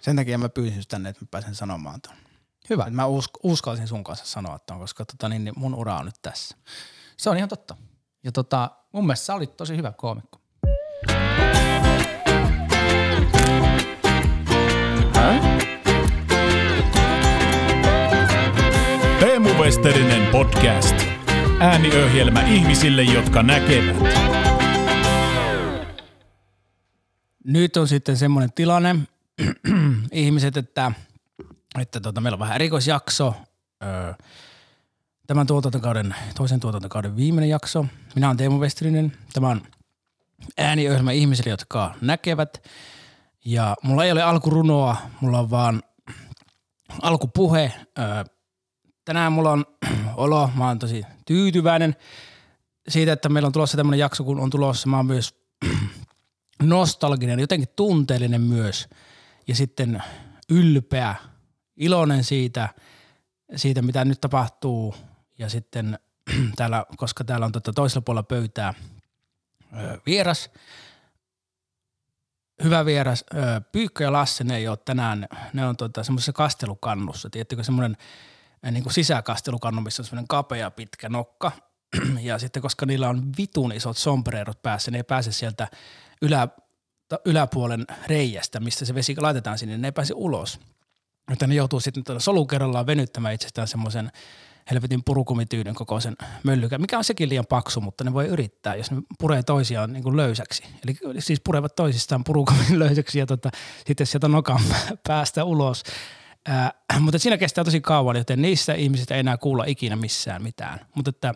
Sen takia mä pyysin tänne, että mä pääsen sanomaan tuon. Hyvä. Että mä usk- uskalsin sun kanssa sanoa tuon, koska tota, niin, niin mun ura on nyt tässä. Se on ihan totta. Ja tota, mun mielestä sä olit tosi hyvä koomikko. Teemu Westerinen podcast. Ääniöhjelmä ihmisille, jotka näkevät. Nyt on sitten semmoinen tilanne, ihmiset, että, että tota, meillä on vähän erikoisjakso. Öö, tämän tuotantokauden, toisen tuotantokauden viimeinen jakso. Minä olen Teemu Westerinen. Tämä on ääniöhjelmä ihmisille, jotka näkevät. Ja mulla ei ole alkurunoa, mulla on vaan alkupuhe. Öö, tänään mulla on olo, mä oon tosi tyytyväinen siitä, että meillä on tulossa tämmöinen jakso, kun on tulossa. Mä oon myös nostalginen, jotenkin tunteellinen myös ja sitten ylpeä, iloinen siitä, siitä mitä nyt tapahtuu. Ja sitten täällä, koska täällä on tota toisella puolella pöytää ö, vieras, hyvä vieras, ö, Pyykkö ja Lasse, ne ei ole tänään, ne on tota, semmoisessa kastelukannussa, tiedättekö semmoinen niin kuin sisäkastelukannu, missä on semmoinen kapea pitkä nokka, ja sitten koska niillä on vitun isot sombrerot päässä, ne ei pääse sieltä ylä, yläpuolen reiästä, mistä se vesi laitetaan sinne, ne ei pääse ulos. Joten ne joutuu sitten tuolla solukerrallaan venyttämään itsestään semmoisen helvetin purukumityyden kokoisen möllykän, mikä on sekin liian paksu, mutta ne voi yrittää, jos ne puree toisiaan niin kuin löysäksi. Eli siis purevat toisistaan purukumin löysäksi ja tota, sitten sieltä nokan päästä ulos. Ää, mutta siinä kestää tosi kauan, joten niissä ihmisistä ei enää kuulla ikinä missään mitään. Mutta että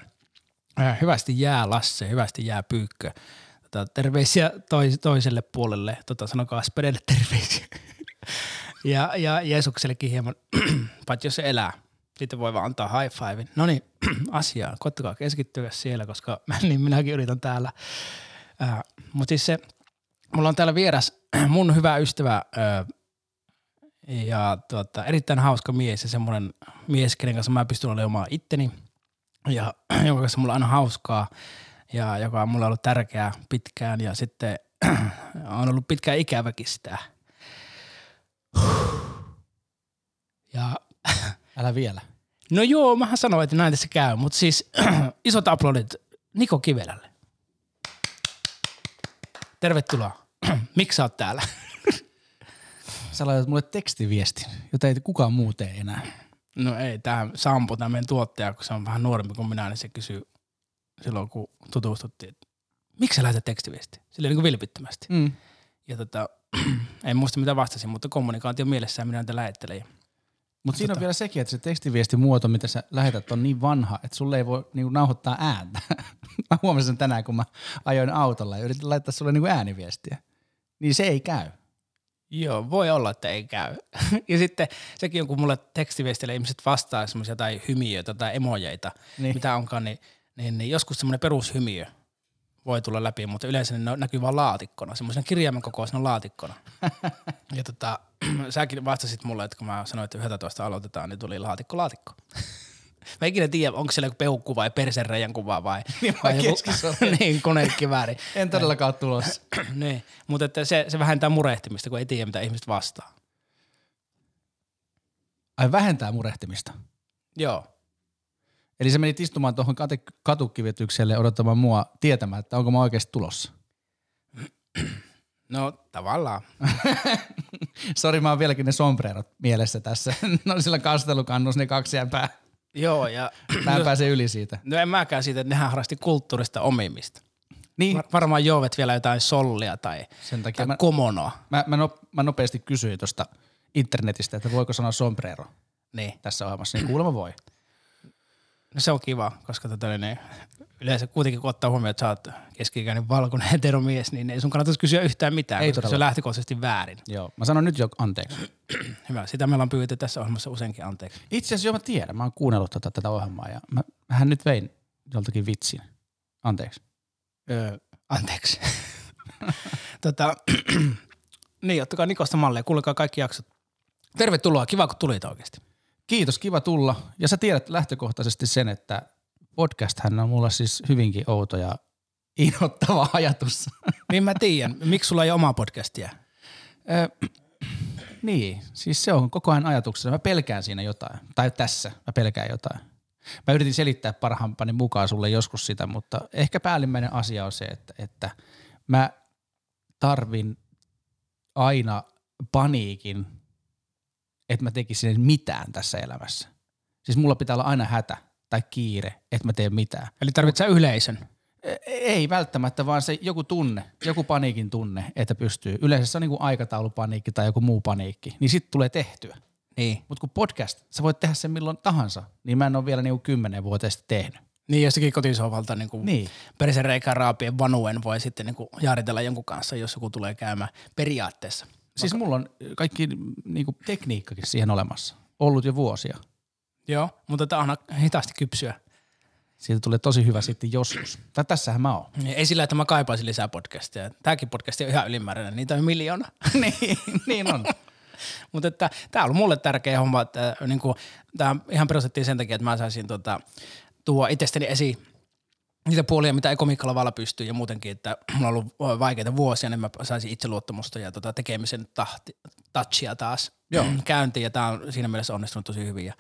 ää, hyvästi jää Lasse, hyvästi jää Pyykkö. Tota, terveisiä tois, toiselle puolelle, tota, sanokaa Spedelle terveisiä. ja, ja Jeesuksellekin hieman, paitsi jos se elää. Sitten voi vaan antaa high five. No niin, asiaan. Koittakaa keskittyä siellä, koska niin minäkin yritän täällä. Äh, Mutta siis se, mulla on täällä vieras mun hyvä ystävä äh, ja tuota, erittäin hauska mies ja semmoinen mies, kenen kanssa mä pystyn olemaan itteni ja jonka kanssa mulla on aina hauskaa ja joka on mulle ollut tärkeää pitkään ja sitten on ollut pitkään ikäväkin sitä. Ja Älä vielä. no joo, mähän sanoin, että näin tässä käy, mutta siis isot aplodit Niko Kivelälle. Tervetuloa. Miksi sä oot täällä? Sä laitat mulle tekstiviestin, jota ei kukaan muu tee enää. No ei, tämä Sampo, tämä meidän tuottaja, kun se on vähän nuorempi kuin minä, niin se kysyy silloin, kun tutustuttiin, että miksi sä lähetät tekstiviesti? Sille niin kuin vilpittömästi. Mm. Ja tota, en muista mitä vastasin, mutta kommunikaatio mielessään minä näitä lähettelen. Mutta siinä on Tota- vielä sekin, että se tekstiviestimuoto, mitä sä lähetät, on niin vanha, että sulle ei voi niinku nauhoittaa ääntä. mä huomasin tänään, kun mä ajoin autolla ja yritin laittaa sulle niinku ääniviestiä. Niin se ei käy. Joo, voi olla, että ei käy. ja sitten sekin on, kun mulle tekstiviestillä ihmiset vastaa semmoisia tai hymiöitä tai emojeita, niin. mitä onkaan, niin, niin, niin joskus semmoinen perushymiö voi tulla läpi, mutta yleensä ne näkyy vaan laatikkona, semmoisen kirjaimen kokoisena laatikkona. ja tota, säkin vastasit mulle, että kun mä sanoin, että 11 aloitetaan, niin tuli laatikko laatikko. Mä ikinä tiedä, onko siellä joku peukku vai persereijan kuva vai, Niin vai joku- niin, konekivääri. En todellakaan ole tulossa. niin, mutta että se, se vähentää murehtimista, kun ei tiedä, mitä ihmiset vastaa. Ai vähentää murehtimista. Joo. Eli sä menit istumaan tuohon kate- katukivetykselle odottamaan mua tietämään, että onko mä oikeasti tulossa. No tavallaan. Sori, mä oon vieläkin ne sombrerot mielessä tässä. no sillä kastelukannus ne kaksi jämpää. Joo, ja Mä en pääse yli siitä. no en mäkään siitä, että nehän harrasti kulttuurista omimista. Niin, Var- varmaan Joovet vielä jotain sollia tai, sen takia tai mä, komonoa. mä, mä, no, mä nopeasti kysyin tuosta internetistä, että voiko sanoa sombrero Niin. tässä ohjelmassa, niin kuulemma voi. No se on kiva, koska tota, niin, yleensä kuitenkin kun ottaa huomioon, että sä oot keski-ikäinen valkoinen heteromies, niin ei sun kannattaisi kysyä yhtään mitään, Ei koska se on lähtökohtaisesti väärin. Joo, mä sanon nyt jo anteeksi. Hyvä, sitä me ollaan pyydetty tässä ohjelmassa useinkin anteeksi. Itse asiassa jo mä tiedän, mä oon kuunnellut tätä, tätä ohjelmaa ja mä, mähän nyt vein joltakin vitsin. Anteeksi. Öö, anteeksi. tota, niin, ottakaa Nikosta mallia, kuulekaa kaikki jaksot. Tervetuloa, kiva kun tulit oikeasti. Kiitos, kiva tulla. Ja sä tiedät lähtökohtaisesti sen, että podcast-hän on mulla siis hyvinkin outo ja inhottava ajatus. Niin mä tiedän, miksi sulla ei ole omaa podcastia? Ö, Niin, siis se on koko ajan ajatuksena. Mä pelkään siinä jotain. Tai tässä mä pelkään jotain. Mä yritin selittää parhaampani mukaan sulle joskus sitä, mutta ehkä päällimmäinen asia on se, että, että mä tarvin aina paniikin, että mä tekisin mitään tässä elämässä. Siis mulla pitää olla aina hätä tai kiire, että mä teen mitään. Eli tarvitsee yleisön. E- Ei välttämättä, vaan se joku tunne, joku paniikin tunne, että pystyy. Yleensä se on niin aikataulupaniikki tai joku muu paniikki, niin sitten tulee tehtyä. Niin. Mutta kun podcast, sä voit tehdä sen milloin tahansa, niin mä en ole vielä niinku kymmenen vuoteen sitten tehnyt. Niin jostakin kotisohvalta niin kuin Niin. perisen reikää raapien vanuen voi sitten niin kuin jaaritella jonkun kanssa, jos joku tulee käymään periaatteessa. Siis mulla on kaikki niinku tekniikkakin siihen olemassa. Ollut jo vuosia. Joo, mutta tämä on hitaasti kypsyä. Siitä tulee tosi hyvä sitten joskus. Tai tässähän mä oon. Niin Ei sillä, että mä kaipaisin lisää podcastia. Tämäkin podcasti on ihan ylimääräinen, niitä on miljoona. niin, niin on. Mutta että tämä on ollut mulle tärkeä homma, että niin kuin, tämä ihan perustettiin sen takia, että mä saisin tota, tuoda itsestäni esiin niitä puolia, mitä ei komikkalavalla pystyy ja muutenkin, että mulla on ollut vaikeita vuosia, niin mä saisin itseluottamusta ja tota, tekemisen tahti, touchia taas Joo. käyntiin ja tämä on siinä mielessä onnistunut tosi hyvin ja,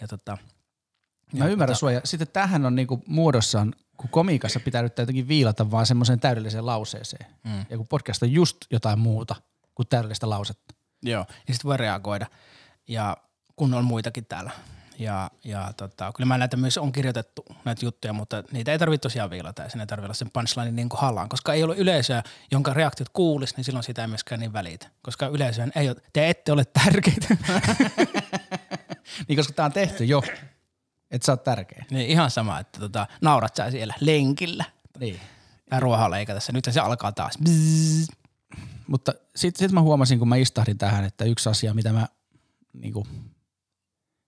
ja tota, Mä ymmärrän sua. Ja sitten tämähän on niinku muodossaan, kun komiikassa pitää nyt jotenkin viilata vaan semmoiseen täydelliseen lauseeseen. Mm. Ja kun podcast on just jotain muuta kuin täydellistä lausetta. Joo, ja sitten voi reagoida. Ja kun on muitakin täällä. Ja, ja tota, kyllä mä näitä myös on kirjoitettu näitä juttuja, mutta niitä ei tarvitse tosiaan viilata ja ei tarvitse olla sen punchline niin kuin halaan, koska ei ole yleisöä, jonka reaktiot kuulisi, niin silloin sitä ei myöskään niin välitä. Koska yleisöön ei ole, te ette ole tärkeitä. Niin koska tää on tehty jo, että sä oot tärkeä. niin ihan sama, että tota, naurat sä siellä lenkillä. Niin. Tai ruohonleika tässä. Nyt se alkaa taas. Bzzz. Mutta sitten sit mä huomasin, kun mä istahdin tähän, että yksi asia, mitä mä niinku,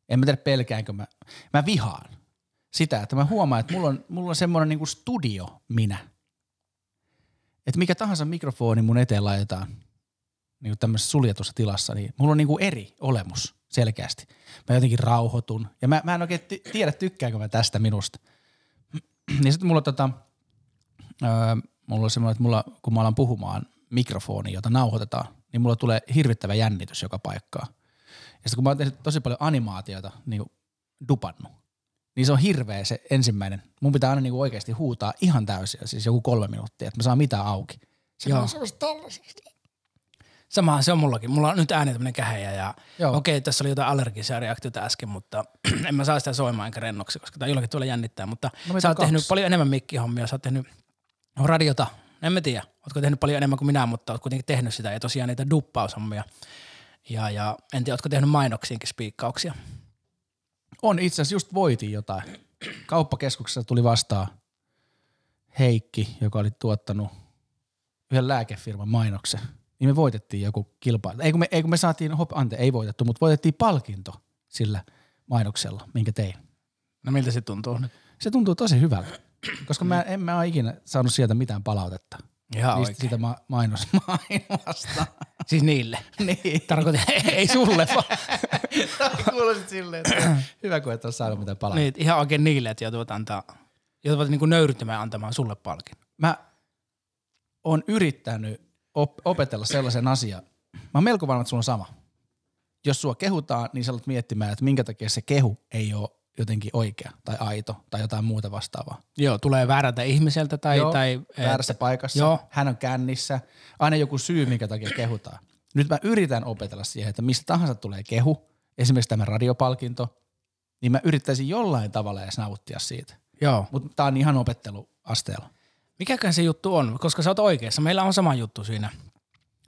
en mä tiedä pelkäänkö mä, mä vihaan sitä, että mä huomaan, että mulla on, mulla on semmoinen niinku studio minä. Että mikä tahansa mikrofoni mun eteen laitetaan niinku tämmöisessä suljetussa tilassa, niin mulla on niinku eri olemus selkeästi. Mä jotenkin rauhoitun ja mä, mä en oikein ti- tiedä, tykkäänkö mä tästä minusta. niin sitten mulla tota, öö, mulla on semmoinen, että mulla, kun mä alan puhumaan mikrofoni, jota nauhoitetaan, niin mulla tulee hirvittävä jännitys joka paikkaan. Ja sitten kun mä oon tehnyt tosi paljon animaatiota, niin kuin dupannut, niin se on hirveä se ensimmäinen. Mun pitää aina niin kuin oikeasti huutaa ihan täysiä, siis joku kolme minuuttia, että mä saan mitään auki. Se Joo. on semmoista tällaisesta. Samahan se on mullakin. Mulla on nyt ääni tämmönen kähejä ja Joo. okei, tässä oli jotain allergisia reaktioita äsken, mutta en mä saa sitä soimaan enkä rennoksi, koska tämä jollakin tuolla jännittää. Mutta No, sä oot tehnyt kaksi. paljon enemmän mikkihommia, sä oot tehnyt radiota, en mä tiedä, ootko tehnyt paljon enemmän kuin minä, mutta oot kuitenkin tehnyt sitä ja tosiaan niitä duppaushommia. Ja, ja en tiedä, ootko tehnyt mainoksiinkin spiikkauksia. On itse asiassa just voitin jotain. Kauppakeskuksessa tuli vastaan Heikki, joka oli tuottanut yhden lääkefirman mainoksen. Niin me voitettiin joku kilpailu. Ei kun me, ei kun me saatiin, hop, ante, ei voitettu, mutta voitettiin palkinto sillä mainoksella, minkä tein. No miltä se tuntuu nyt? Se tuntuu tosi hyvältä, koska mä en mä ole ikinä saanut sieltä mitään palautetta. Ihan Niistä oikein. siitä ma- mainos, maailmasta. Siis niille. niin. Tarkoitin, ei sulle vaan. Kuulosit silleen, että hyvä kun et ole saanut mitään palautetta. niin, ihan oikein niille, että joutuvat antaa, joutuvat niinku nöyryttämään antamaan sulle palkin. mä oon yrittänyt op- opetella sellaisen asian. Mä oon melko varma, että sulla on sama. Jos sua kehutaan, niin sä alat miettimään, että minkä takia se kehu ei ole jotenkin oikea tai aito tai jotain muuta vastaavaa. Joo, tulee väärältä ihmiseltä tai... Joo, tai Väärässä paikassa, Joo. hän on kännissä, aina joku syy, minkä takia kehutaan. Nyt mä yritän opetella siihen, että mistä tahansa tulee kehu, esimerkiksi tämä radiopalkinto, niin mä yrittäisin jollain tavalla edes nauttia siitä. Joo. Mutta tää on ihan opetteluasteella. Mikäkään se juttu on, koska sä oot oikeassa. Meillä on sama juttu siinä.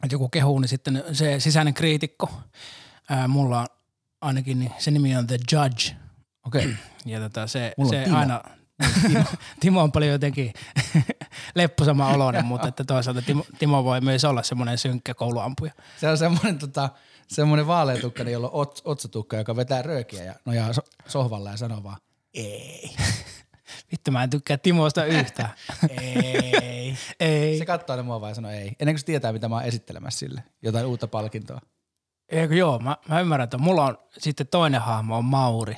Että joku kehuu, niin sitten se sisäinen kriitikko, ää, mulla on ainakin, niin se nimi on The Judge. Okei. Okay. Ja tota, se, Mulla on se Timo. aina, Timo. Timo on paljon jotenkin lepposama oloinen, mutta että toisaalta Timo, Timo voi myös olla semmoinen synkkä kouluampuja. Se on semmoinen, tota, semmoinen vaaleatukkainen, jolla on ots, otsatukka, joka vetää röökiä ja nojaa so- sohvalla ja sanoo vaan, ei, Vittu mä en tykkää Timosta yhtään. ei. Ei. Se katsoo aina mua vaan ja sanoo ei. Ennen kuin se tietää, mitä mä oon esittelemässä sille. Jotain uutta palkintoa. Eikö joo, mä, mä ymmärrän, että mulla on sitten toinen hahmo on Mauri.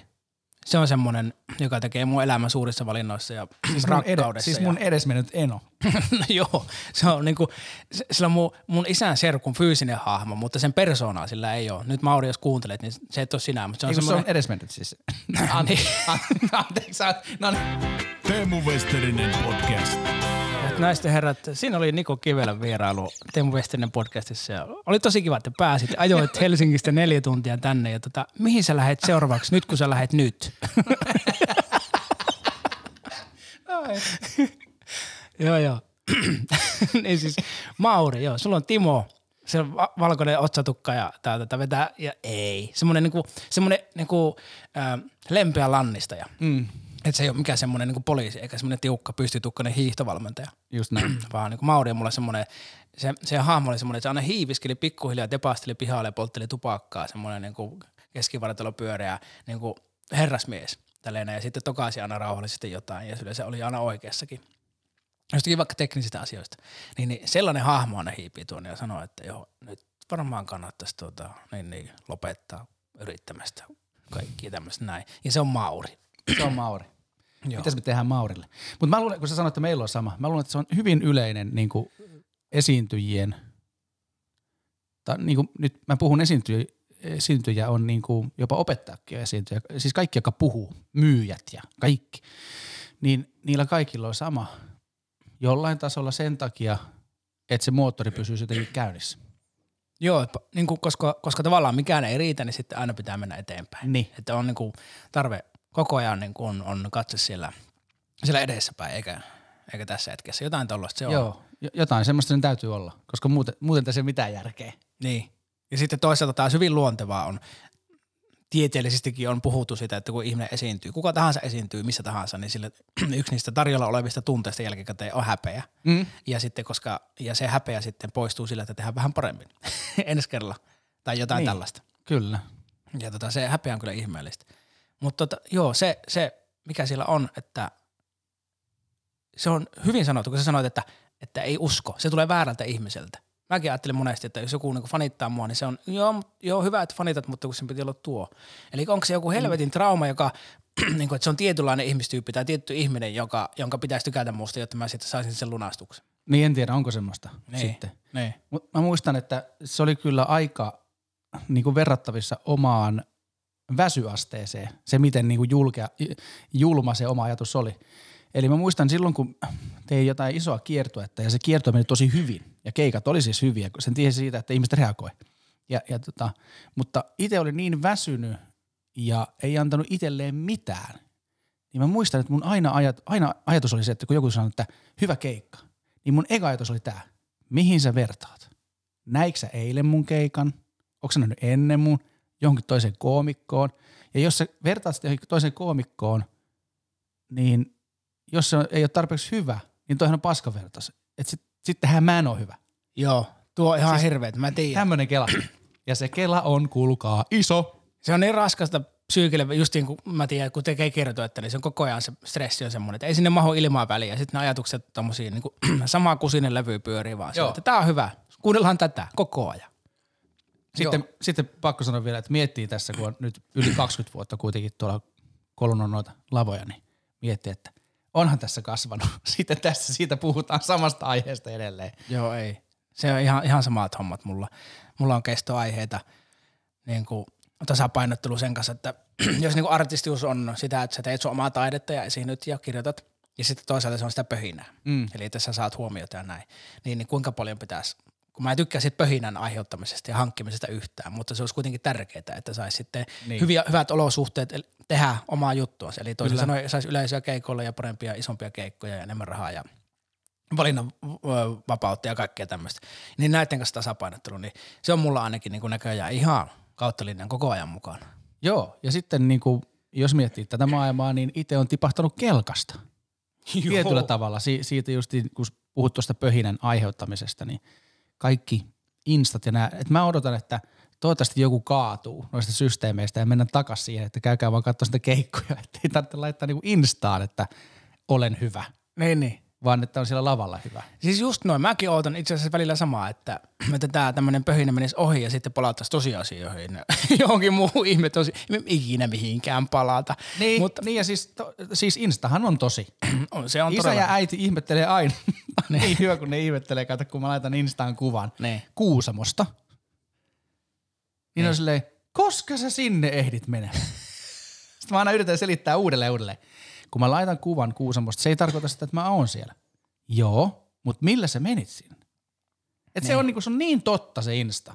Se on semmoinen, joka tekee mun elämän suurissa valinnoissa ja Siis mun, ed- rakkaudessa. siis ja- mun edesmennyt eno. no joo, se on niinku, se, sillä on mun, mun isän serkun fyysinen hahmo, mutta sen persoonaa sillä ei ole. Nyt Mauri, jos kuuntelet, niin se et ole sinä, mutta se on Eikö se on semmoinen... edesmennyt siis? Ante- Anteeksi, oot- no niin. Teemu Westerinen podcast. Ja herrat, siinä oli Niko Kivelän vierailu Teemu Westerinen podcastissa ja oli tosi kiva, että pääsit. Ajoit Helsingistä neljä tuntia tänne ja tota, mihin sä lähet seuraavaksi nyt, kun sä lähet nyt? joo, joo. niin siis Mauri, joo, sulla on Timo, se on va- valkoinen otsatukka ja tää tätä vetää ja ei. Semmoinen niinku, semmoinen niinku, äh, lempeä lannistaja. Mm, Että se ei ole mikään semmoinen niinku poliisi eikä semmoinen tiukka pystytukkainen hiihtovalmentaja just näin. vaan niin Mauri on mulle semmoinen, se, se hahmo oli semmoinen, että se aina hiiviskeli pikkuhiljaa, tepasteli pihalle ja poltteli tupakkaa, semmoinen niin keskivartalo pyöreä niin kuin herrasmies. Tälleen, ja sitten tokaisi aina rauhallisesti jotain ja yleensä oli aina oikeassakin. Jostakin vaikka teknisistä asioista. Niin, niin sellainen hahmo aina hiipii tuonne ja sanoo, että joo, nyt varmaan kannattaisi tuota, niin, niin, lopettaa yrittämästä kaikki tämmöistä näin. Ja se on Mauri. Se on Mauri. Mitäs me tehdään Maurille? Mutta mä luulen, kun sä sanoit, että meillä on sama, mä luulen, että se on hyvin yleinen niin kuin esiintyjien, tai niin kuin, nyt mä puhun esiintyjä, esiintyjä on niin kuin jopa opettajakin esiintyjä, siis kaikki, jotka puhuu, myyjät ja kaikki, niin niillä kaikilla on sama jollain tasolla sen takia, että se moottori pysyy jotenkin käynnissä. Joo, niin kuin, koska, koska tavallaan mikään ei riitä, niin sitten aina pitää mennä eteenpäin. Niin. Että on niin kuin, tarve koko ajan niin kuin on, on katse siellä, siellä edessäpäin, eikä, eikä tässä hetkessä. Jotain tuollaista se on. Joo, jo- jotain semmoista sen täytyy olla, koska muuten, muuten tässä ei ole mitään järkeä. Niin. Ja sitten toisaalta taas hyvin luontevaa on, tieteellisestikin on puhuttu sitä, että kun ihminen esiintyy, kuka tahansa esiintyy missä tahansa, niin sille yksi niistä tarjolla olevista tunteista jälkikäteen on häpeä. Mm. Ja sitten koska, ja se häpeä sitten poistuu sillä, että tehdään vähän paremmin ensi kerralla. Tai jotain niin. tällaista. Kyllä. Ja tota, se häpeä on kyllä ihmeellistä. Mutta tota, joo, se, se, mikä siellä on, että se on hyvin sanottu, kun sä sanoit, että, että ei usko. Se tulee väärältä ihmiseltä. Mäkin ajattelin monesti, että jos joku niin fanittaa mua, niin se on, joo, joo, hyvä, että fanitat, mutta kun sen piti olla tuo. Eli onko se joku helvetin trauma, joka, niin kuin, että se on tietynlainen ihmistyyppi tai tietty ihminen, joka, jonka pitäisi tykätä musta, jotta mä sitten saisin sen lunastuksen. Niin en tiedä, onko semmoista Niin. sitten. Niin. Mut mä muistan, että se oli kyllä aika niin kuin verrattavissa omaan väsyasteeseen, se miten niin kuin julkea, julma se oma ajatus oli. Eli mä muistan silloin, kun tein jotain isoa kiertuetta ja se kierto meni tosi hyvin ja keikat oli siis hyviä, kun sen tiesi siitä, että ihmiset reagoi. Ja, ja tota, mutta itse oli niin väsynyt ja ei antanut itselleen mitään, niin mä muistan, että mun aina, ajat, aina ajatus oli se, että kun joku sanoi, että hyvä keikka, niin mun eka ajatus oli tämä, mihin sä vertaat? Näikö sä eilen mun keikan? Onko sä nähnyt ennen mun johonkin toiseen koomikkoon? Ja jos sä vertaat sitä johonkin toiseen koomikkoon, niin jos se ei ole tarpeeksi hyvä, niin toihan on paskavertaus. Että sit, sittenhän mä en ole hyvä. Joo, tuo on ihan Siis- hirveet, mä tiedän. Tämmönen kela. Ja se kela on, kuulkaa, iso. Se on niin raskasta psyykille, just niin kuin mä tiedän, kun tekee kirjoituetta, niin se on koko ajan se stressi on semmoinen, että ei sinne mahu ilmaa väliä. Sitten ne ajatukset tommosia, niin kuin, sama kusinen levy pyörii vaan. Joo. Joo. Että tää on hyvä, kuunnellaan tätä koko ajan. Sitten, Joo. sitten pakko sanoa vielä, että miettii tässä, kun on nyt yli 20 vuotta kuitenkin tuolla kolunut noita lavoja, niin miettii, että onhan tässä kasvanut. Sitten tässä siitä puhutaan samasta aiheesta edelleen. Joo, ei. Se on ihan, ihan samat hommat mulla. Mulla on kestoaiheita, niin kuin tasapainottelu sen kanssa, että jos niin kuin artistius on sitä, että sä teet sun omaa taidetta ja esiinnyt ja kirjoitat, ja sitten toisaalta se on sitä pöhinää. Mm. Eli että sä saat huomiota ja näin. Niin, niin kuinka paljon pitäisi, kun mä en tykkää siitä pöhinän aiheuttamisesta ja hankkimisesta yhtään, mutta se olisi kuitenkin tärkeää, että saisi sitten Niin. hyviä, hyvät olosuhteet tehdä omaa juttua. Eli toisin Kyllä. sanoen saisi yleisöä keikoilla ja parempia, isompia keikkoja ja enemmän rahaa ja valinnan vapautta ja kaikkea tämmöistä. Niin näiden kanssa tasapainottelu, niin se on mulla ainakin niin kuin näköjään ihan kautta linjan koko ajan mukana. Joo, ja sitten niin kuin, jos miettii tätä maailmaa, niin itse on tipahtanut kelkasta. Tietyllä tavalla. Si- siitä just, kun puhut tuosta pöhinän aiheuttamisesta, niin kaikki instat ja nää, että mä odotan, että toivottavasti joku kaatuu noista systeemeistä ja mennään takaisin siihen, että käykää vaan katsoa sitä keikkoja, että ei tarvitse laittaa niinku instaan, että olen hyvä. Niin, niin. Vaan että on siellä lavalla hyvä. Siis just noin. Mäkin ootan itse asiassa välillä samaa, että, että tämä tämmöinen pöhinä menisi ohi ja sitten palattaisiin tosiasioihin. Johonkin muuhun ihme tosi, ikinä mihinkään palata. Niin, Mutta, niin ja siis, to, siis Instahan on tosi. on, se on Isä todella. ja äiti ihmettelee aina. niin hyvä, kun ne ihmettelee, kato, kun mä laitan Instaan kuvan Niin. Kuusamosta. Niin on silleen, koska sä sinne ehdit menemään? Sitten mä aina yritän selittää uudelleen uudelleen. Kun mä laitan kuvan Kuusamosta, se ei tarkoita sitä, että mä oon siellä. Joo, mutta millä sä menit sinne? Et se, Niin. on, niinku, se on niin totta se Insta.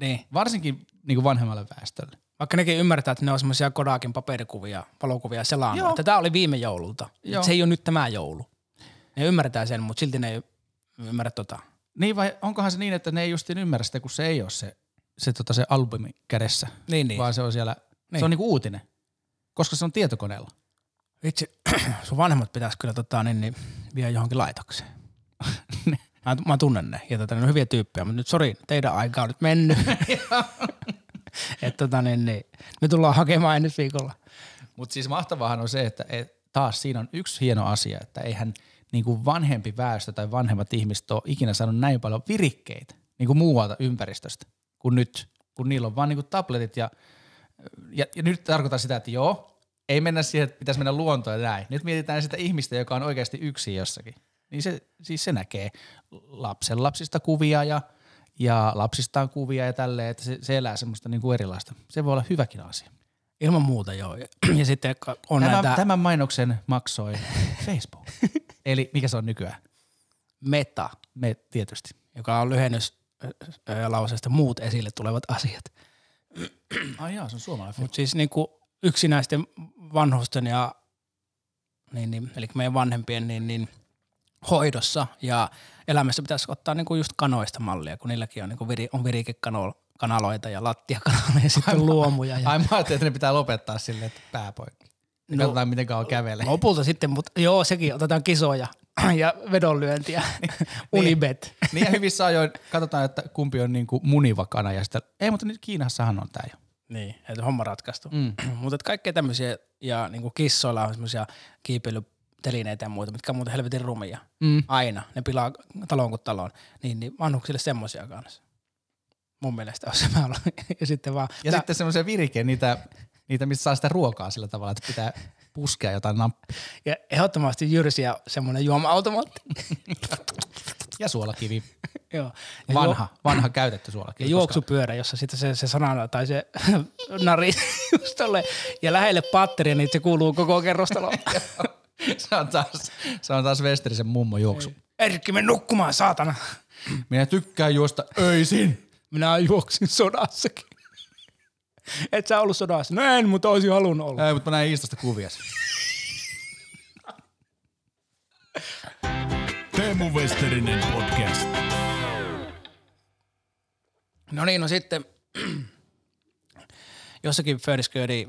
Niin. Varsinkin niinku vanhemmalle väestölle. Vaikka nekin ymmärtää, että ne on semmoisia Kodakin paperikuvia, valokuvia selaamaan. Että tämä oli viime joululta. Joo. Se ei ole nyt tämä joulu. Ne ymmärtää sen, mutta silti ne ei ymmärrä tota. Niin vai onkohan se niin, että ne ei justiin ymmärrä sitä, kun se ei ole se, se, tota, se albumi kädessä, Niin, niin. vaan se on siellä, Niin. se on niinku uutinen, koska se on tietokoneella. Vitsi, sun vanhemmat pitäisi kyllä tota, niin, niin, vie johonkin laitokseen. mä, mä tunnen ne ja tota, ne on hyviä tyyppejä, mutta nyt sori, teidän aika on nyt mennyt. Et, tota, niin, niin, me tullaan hakemaan ensi viikolla. Mutta siis mahtavahan on se, että et, taas siinä on yksi hieno asia, että eihän niinku vanhempi väestö tai vanhemmat ihmiset ole ikinä saanut näin paljon virikkeitä niinku muualta ympäristöstä kuin nyt, kun niillä on vaan niinku tabletit ja, ja, ja nyt tarkoitan sitä, että joo, ei mennä siihen, että pitäisi mennä luontoon ja näin. Nyt mietitään sitä ihmistä, joka on oikeasti yksin jossakin. Niin se, siis se näkee lapsen lapsista kuvia ja, ja lapsistaan kuvia ja tälleen, että se, se elää semmoista niinku erilaista. Se voi olla hyväkin asia. Ilman muuta joo. Ja, ja sitten on Tämä, näitä Tämän mainoksen maksoi Facebook. Eli mikä se on nykyään? meta, Me tietysti. joka on lyhennys lauseesta muut esille tulevat asiat. Ai jaa, se on suomalainen Mutta siis niinku yksinäisten vanhusten ja niin, niin, eli meidän vanhempien niin, niin, hoidossa ja elämässä pitäisi ottaa niinku just kanoista mallia, kun niilläkin on, niinku viri, on virikekanaloita ja lattiakanaloja ja sitten luomuja. Ja, Ai mä ajattelin, että ne pitää lopettaa silleen, että pääpoikki. No, Katsotaan, miten kauan kävelee. lopulta sitten, mutta joo, sekin otetaan kisoja ja vedonlyöntiä, unibet. niin ja hyvissä ajoin katsotaan, että kumpi on niinku muniva kana ja sitten, ei mutta nyt Kiinassahan on tää jo. Niin, että homma ratkaistu. Mm. mutta kaikkea tämmöisiä, ja niinku kissoilla on semmoisia kiipeilytelineitä ja muita, mitkä on muuten helvetin rumia. Mm. Aina. Ne pilaa talon kuin talon. Niin, niin vanhuksille semmoisia kanssa. Mun mielestä on se. Ja sitten vaan. Ja tää- sitten semmoisia virike, niitä, niitä, missä saa sitä ruokaa sillä tavalla, että pitää puskea jotain nappia. ja ehdottomasti Jyrsiä semmoinen juoma-automaatti. Ja suolakivi. Joo. Ja Vanha, vanha käytetty suolakivi. Ja juoksupyörä, jossa sitten se, se sana tai se nari just tolle, ja lähelle patteria, niin se kuuluu koko kerrostaloon. Koska se, on taas, se on taas Westerisen mummo juoksu. Erkki, mene nukkumaan, saatana. Minä tykkään juosta öisin. Minä juoksin sodassakin. Et sä ollut sodassa? No en, mutta olisin halunnut olla. Ei, mutta mä näin Instasta kuvia. Teemu Westerinen podcast. No niin, no sitten jossakin Föriskööri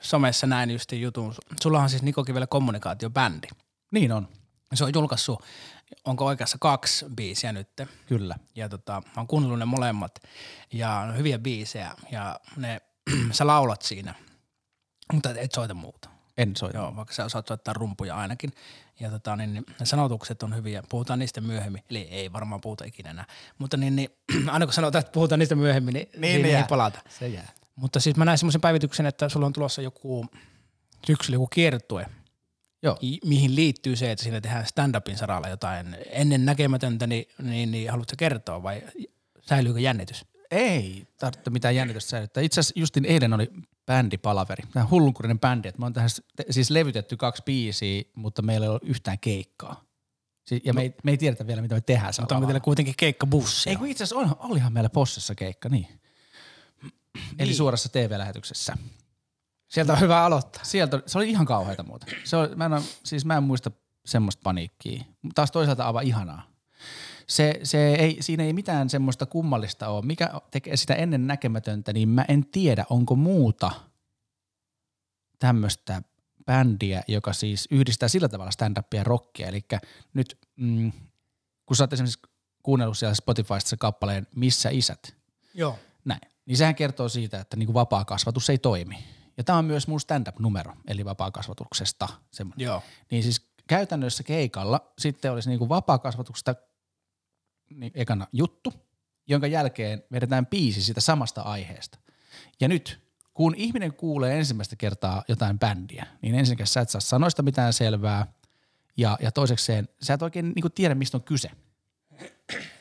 somessa näin just jutun. Sulla on siis Niko Kivelä kommunikaatiobändi. Niin on, Se on julkaissut, onko oikeassa kaksi biisiä nyt. kyllä. Ja tota, mä oon kuunnellut ne molemmat ja on hyviä biisejä ja ne, sä laulat siinä, mutta et soita muuta. En soita. Joo, vaikka sä osaat soittaa rumpuja ainakin. Ja tota, niin, niin, ne sanotukset on hyviä. Puhutaan niistä myöhemmin. Eli ei varmaan puhuta ikinä enää. Mutta niin, niin, aina kun sanotaan, että puhutaan niistä myöhemmin, niin, niin, niin ei jää. palata. Se jää. Mutta siis mä näin semmoisen päivityksen, että sulla on tulossa joku syksyllä joku kiertue, Joo. mihin liittyy se, että siinä tehdään stand-upin saralla jotain ennen näkemätöntä, niin, niin, niin haluatko kertoa vai säilyykö jännitys? Ei tarvitse mitään jännitystä säilyttää. Itse asiassa justin eilen oli bändipalaveri. Tämä on hullunkurinen bändi. Että me on tähän siis levytetty kaksi biisiä, mutta meillä ei ole yhtään keikkaa. Si- Ja me, ei, me ei tiedetä vielä, mitä me tehdään. Mutta onko teillä kuitenkin keikkabussi? Ei kun itse asiassa on, olihan meillä Possessa keikka, niin. Eli suorassa TV-lähetyksessä. Sieltä on hyvä aloittaa. Sieltä, se oli ihan kauheita muuta. Se oli, mä, en, siis mä en muista semmoista paniikkiä. Taas toisaalta aivan ihanaa. Se, se ei, siinä ei mitään semmoista kummallista ole. Mikä tekee sitä ennen näkemätöntä, niin mä en tiedä, onko muuta tämmöistä bändiä, joka siis yhdistää sillä tavalla stand-upia ja rockia. Eli nyt, mm, kun sä oot esimerkiksi kuunnellut siellä Spotifysta se kappaleen Missä isät, Joo. näin. Niin sehän kertoo siitä, että niinku vapaa kasvatus ei toimi. Ja tämä on myös mun stand-up-numero, eli vapaa kasvatuksesta semmoinen. Joo. Niin siis käytännössä keikalla sitten olisi niinku vapaa-kasvatuksesta niin ekana juttu, jonka jälkeen vedetään biisi siitä samasta aiheesta. Ja nyt, kun ihminen kuulee ensimmäistä kertaa jotain bändiä, niin ensinnäkin sä et saa sanoista mitään selvää, ja, ja toisekseen sä et oikein niinku tiedä, mistä on kyse.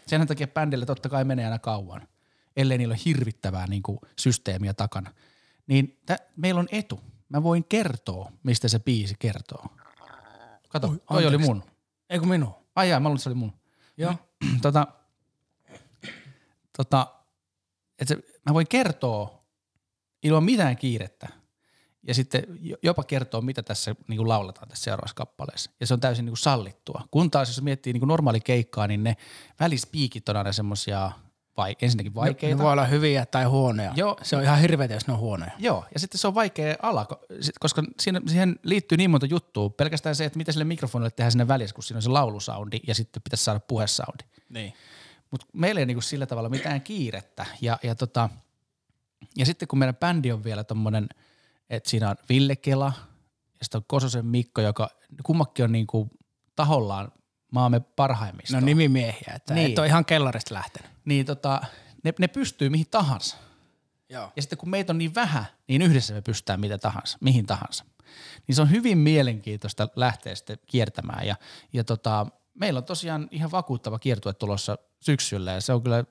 Sen takia bändille totta kai menee aina kauan, ellei niillä ole hirvittävää niinku systeemiä takana. Niin tä, meillä on etu. Mä voin kertoa, mistä se biisi kertoo. Kato, Oi, toi oli mun. Ei kun minun. Ai jaa, mä luulen, että se oli mun. Joo. tota, tota, että mä voin kertoa ilman mitään kiirettä ja sitten jo- jopa kertoa, mitä tässä niin kuin lauletaan tässä seuraavassa kappaleessa. Ja se on täysin niin kuin sallittua. Kun taas, jos miettii niin kuin normaali keikkaa, niin ne välispiikit on aina semmoisia vai, ensinnäkin vaikeita. Ne voi olla hyviä tai huonoja. Joo. Se on ihan hirveetä, jos ne on huonoja. Joo, ja sitten se on vaikea ala, koska siinä, siihen liittyy niin monta juttua. Pelkästään se, että mitä sille mikrofonille tehdään sinne välissä, kun siinä on se laulusoundi ja sitten pitäisi saada puhesoundi. Niin. Mutta meillä ei niinku sillä tavalla mitään kiirettä. Ja, ja, tota, ja sitten kun meidän bändi on vielä tommonen, että siinä on Ville Kela ja sitten on Kososen Mikko, joka kummakin on niinku tahollaan maamme parhaimmista. Ne on nimimiehiä, että niin. et ole ihan kellarista lähtenyt. Niin tota, ne, ne pystyy mihin tahansa. Joo. Ja sitten kun meitä on niin vähän, niin yhdessä me pystytään mitä tahansa, mihin tahansa. Niin se on hyvin mielenkiintoista lähteä sitten kiertämään. Ja, ja tota, meillä on tosiaan ihan vakuuttava kiertue tulossa syksyllä ja se on kyllä,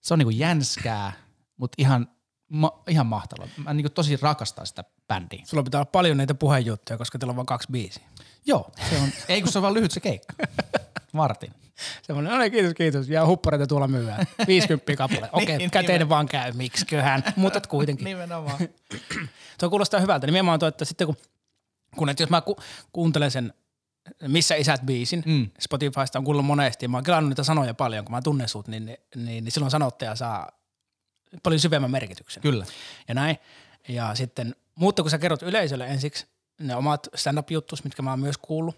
se on niinku jänskää, mutta ihan, ma, ihan mahtavaa. Mä niinku tosi rakastan sitä bändiä. Sulla pitää olla paljon näitä puheenjuttuja, koska teillä on vain kaksi biisiä. Joo, se on, ei kun se on vaan lyhyt se keikka. Vartin. Semmoinen, no niin, kiitos, kiitos. Ja huppareita tuolla myydään. 50 kappale. Okei, Niin, okay, käteinen vaan käy, miksiköhän. Mutta kuitenkin. Nimenomaan. Tuo kuulostaa hyvältä. Nimenomaan tuo, että sitten kun, kun että jos mä ku, kuuntelen sen Missä isät biisin, Mm. mm. Spotifysta on kuullut monesti, ja mä oon kelannut niitä sanoja paljon, kun mä tunnen sut, niin, niin, niin, niin silloin sanottaja saa paljon syvemmän merkityksen. Kyllä. Ja näin. Ja sitten, mutta kun sä kerrot yleisölle ensiksi ne omat stand-up-juttus, mitkä mä oon myös kuullut,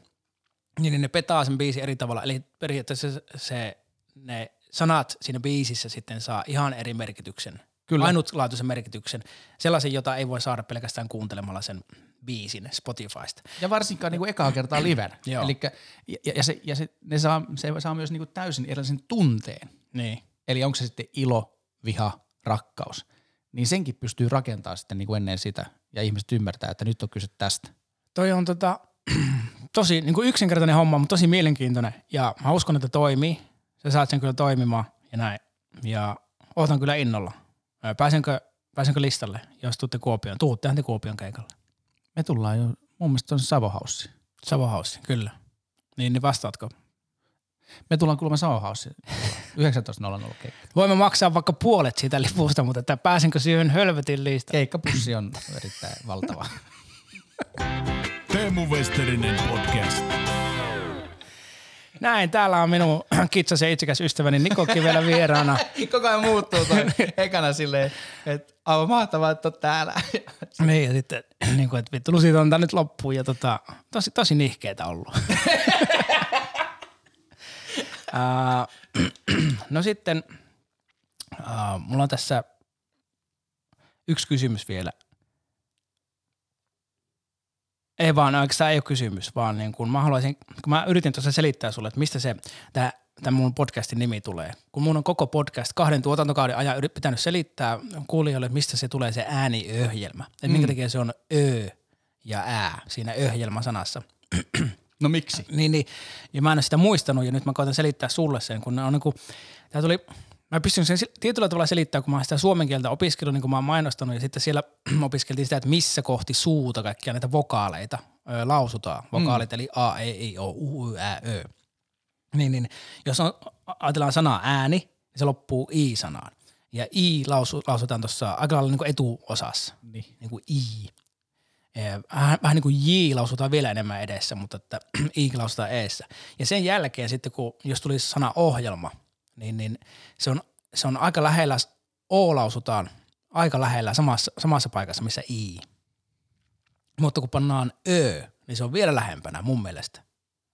niin niin ne petaa sen biisin eri tavalla. Eli periaatteessa se, se ne sanat siinä biisissä sitten saa ihan eri merkityksen. Kyllä. Ainutlaatuisen merkityksen. Sellaisen, jota ei voi saada pelkästään kuuntelemalla sen biisin Spotifysta. Ja varsinkaan niin kuin ekaa kertaa liven. Joo. Elikkä, ja, ja, se, ja se, ne saa, se saa myös niin kuin täysin erilaisen tunteen. Niin. Eli onko se sitten ilo, viha, rakkaus. Niin senkin pystyy rakentamaan sitten niin kuin ennen sitä. Ja ihmiset ymmärtää, että nyt on kyse tästä. Toi on tota, tosi niin kuin yksinkertainen homma, mutta tosi mielenkiintoinen. Ja mä uskon, että toimii. Sä saat sen kyllä toimimaan ja näin. Ja ootan kyllä innolla. Pääsenkö, pääsenkö listalle, jos tuutte Kuopioon? Tuuttehan te Kuopion keikalle. Me tullaan jo, mun mielestä on Savohaussi. Savohaussi, kyllä. Niin, niin vastaatko? Me tullaan kuulemma Savohaussi 19.00 keikka. Voimme maksaa vaikka puolet siitä lipusta, mutta että pääsenkö siihen hölvetin listalle? Keikkapussi on erittäin valtava. Teemu Westerinen podcast. Näin, täällä on minun kitsasen itsekäs ystäväni Niko Kivelä vieraana. Koko ajan muuttuu toi ekana silleen, että aivan mahtavaa, että on täällä. Niin, ja sitten niin kuin, että vittu lusit on tää nyt loppuun ja tota, tosi, tosi nihkeetä ollut. No sitten, mulla on tässä yksi kysymys vielä. Ei vaan, oikeastaan ei ole kysymys, vaan niin kun mä haluaisin, kun mä yritin tuossa selittää sulle, että mistä se, tämä tämän mun podcastin nimi tulee. Kun mun on koko podcast kahden tuotantokauden ajan yrit- pitänyt selittää kuulijoille, että mistä se tulee se ääniöhjelmä. Että minkä takia se on ö ja ää siinä öhjelmäsanassa. No miksi? Niin, niin, ja mä en ole sitä muistanut ja nyt mä koitan selittää sulle sen, kun ne on niinku, tää tuli, mä pystyn sen tietyllä tavalla selittämään, kun mä oon sitä suomen kieltä opiskellut, niin kuin mä oon mainostanut ja sitten siellä opiskeltiin sitä, että missä kohti suuta kaikkia näitä vokaaleita ö, lausutaan. Vokaalit mm. eli A, E, I, O, U, Y, Ä, Ö. Niin, niin, jos on, ajatellaan sanaa ääni, niin se loppuu I-sanaan. Ja I lausu, lausutaan tuossa aika lailla niin kuin etuosassa, Niin. niin kuin I. Vähän, vähän niin kuin J lausutaan vielä enemmän edessä, mutta että I lausutaan eessä. Ja sen jälkeen sitten, kun jos tulisi sana ohjelma, niin, niin se, on, se on aika lähellä, O lausutaan aika lähellä samassa, samassa paikassa, missä I. Mutta kun pannaan Ö, niin se on vielä lähempänä mun mielestä.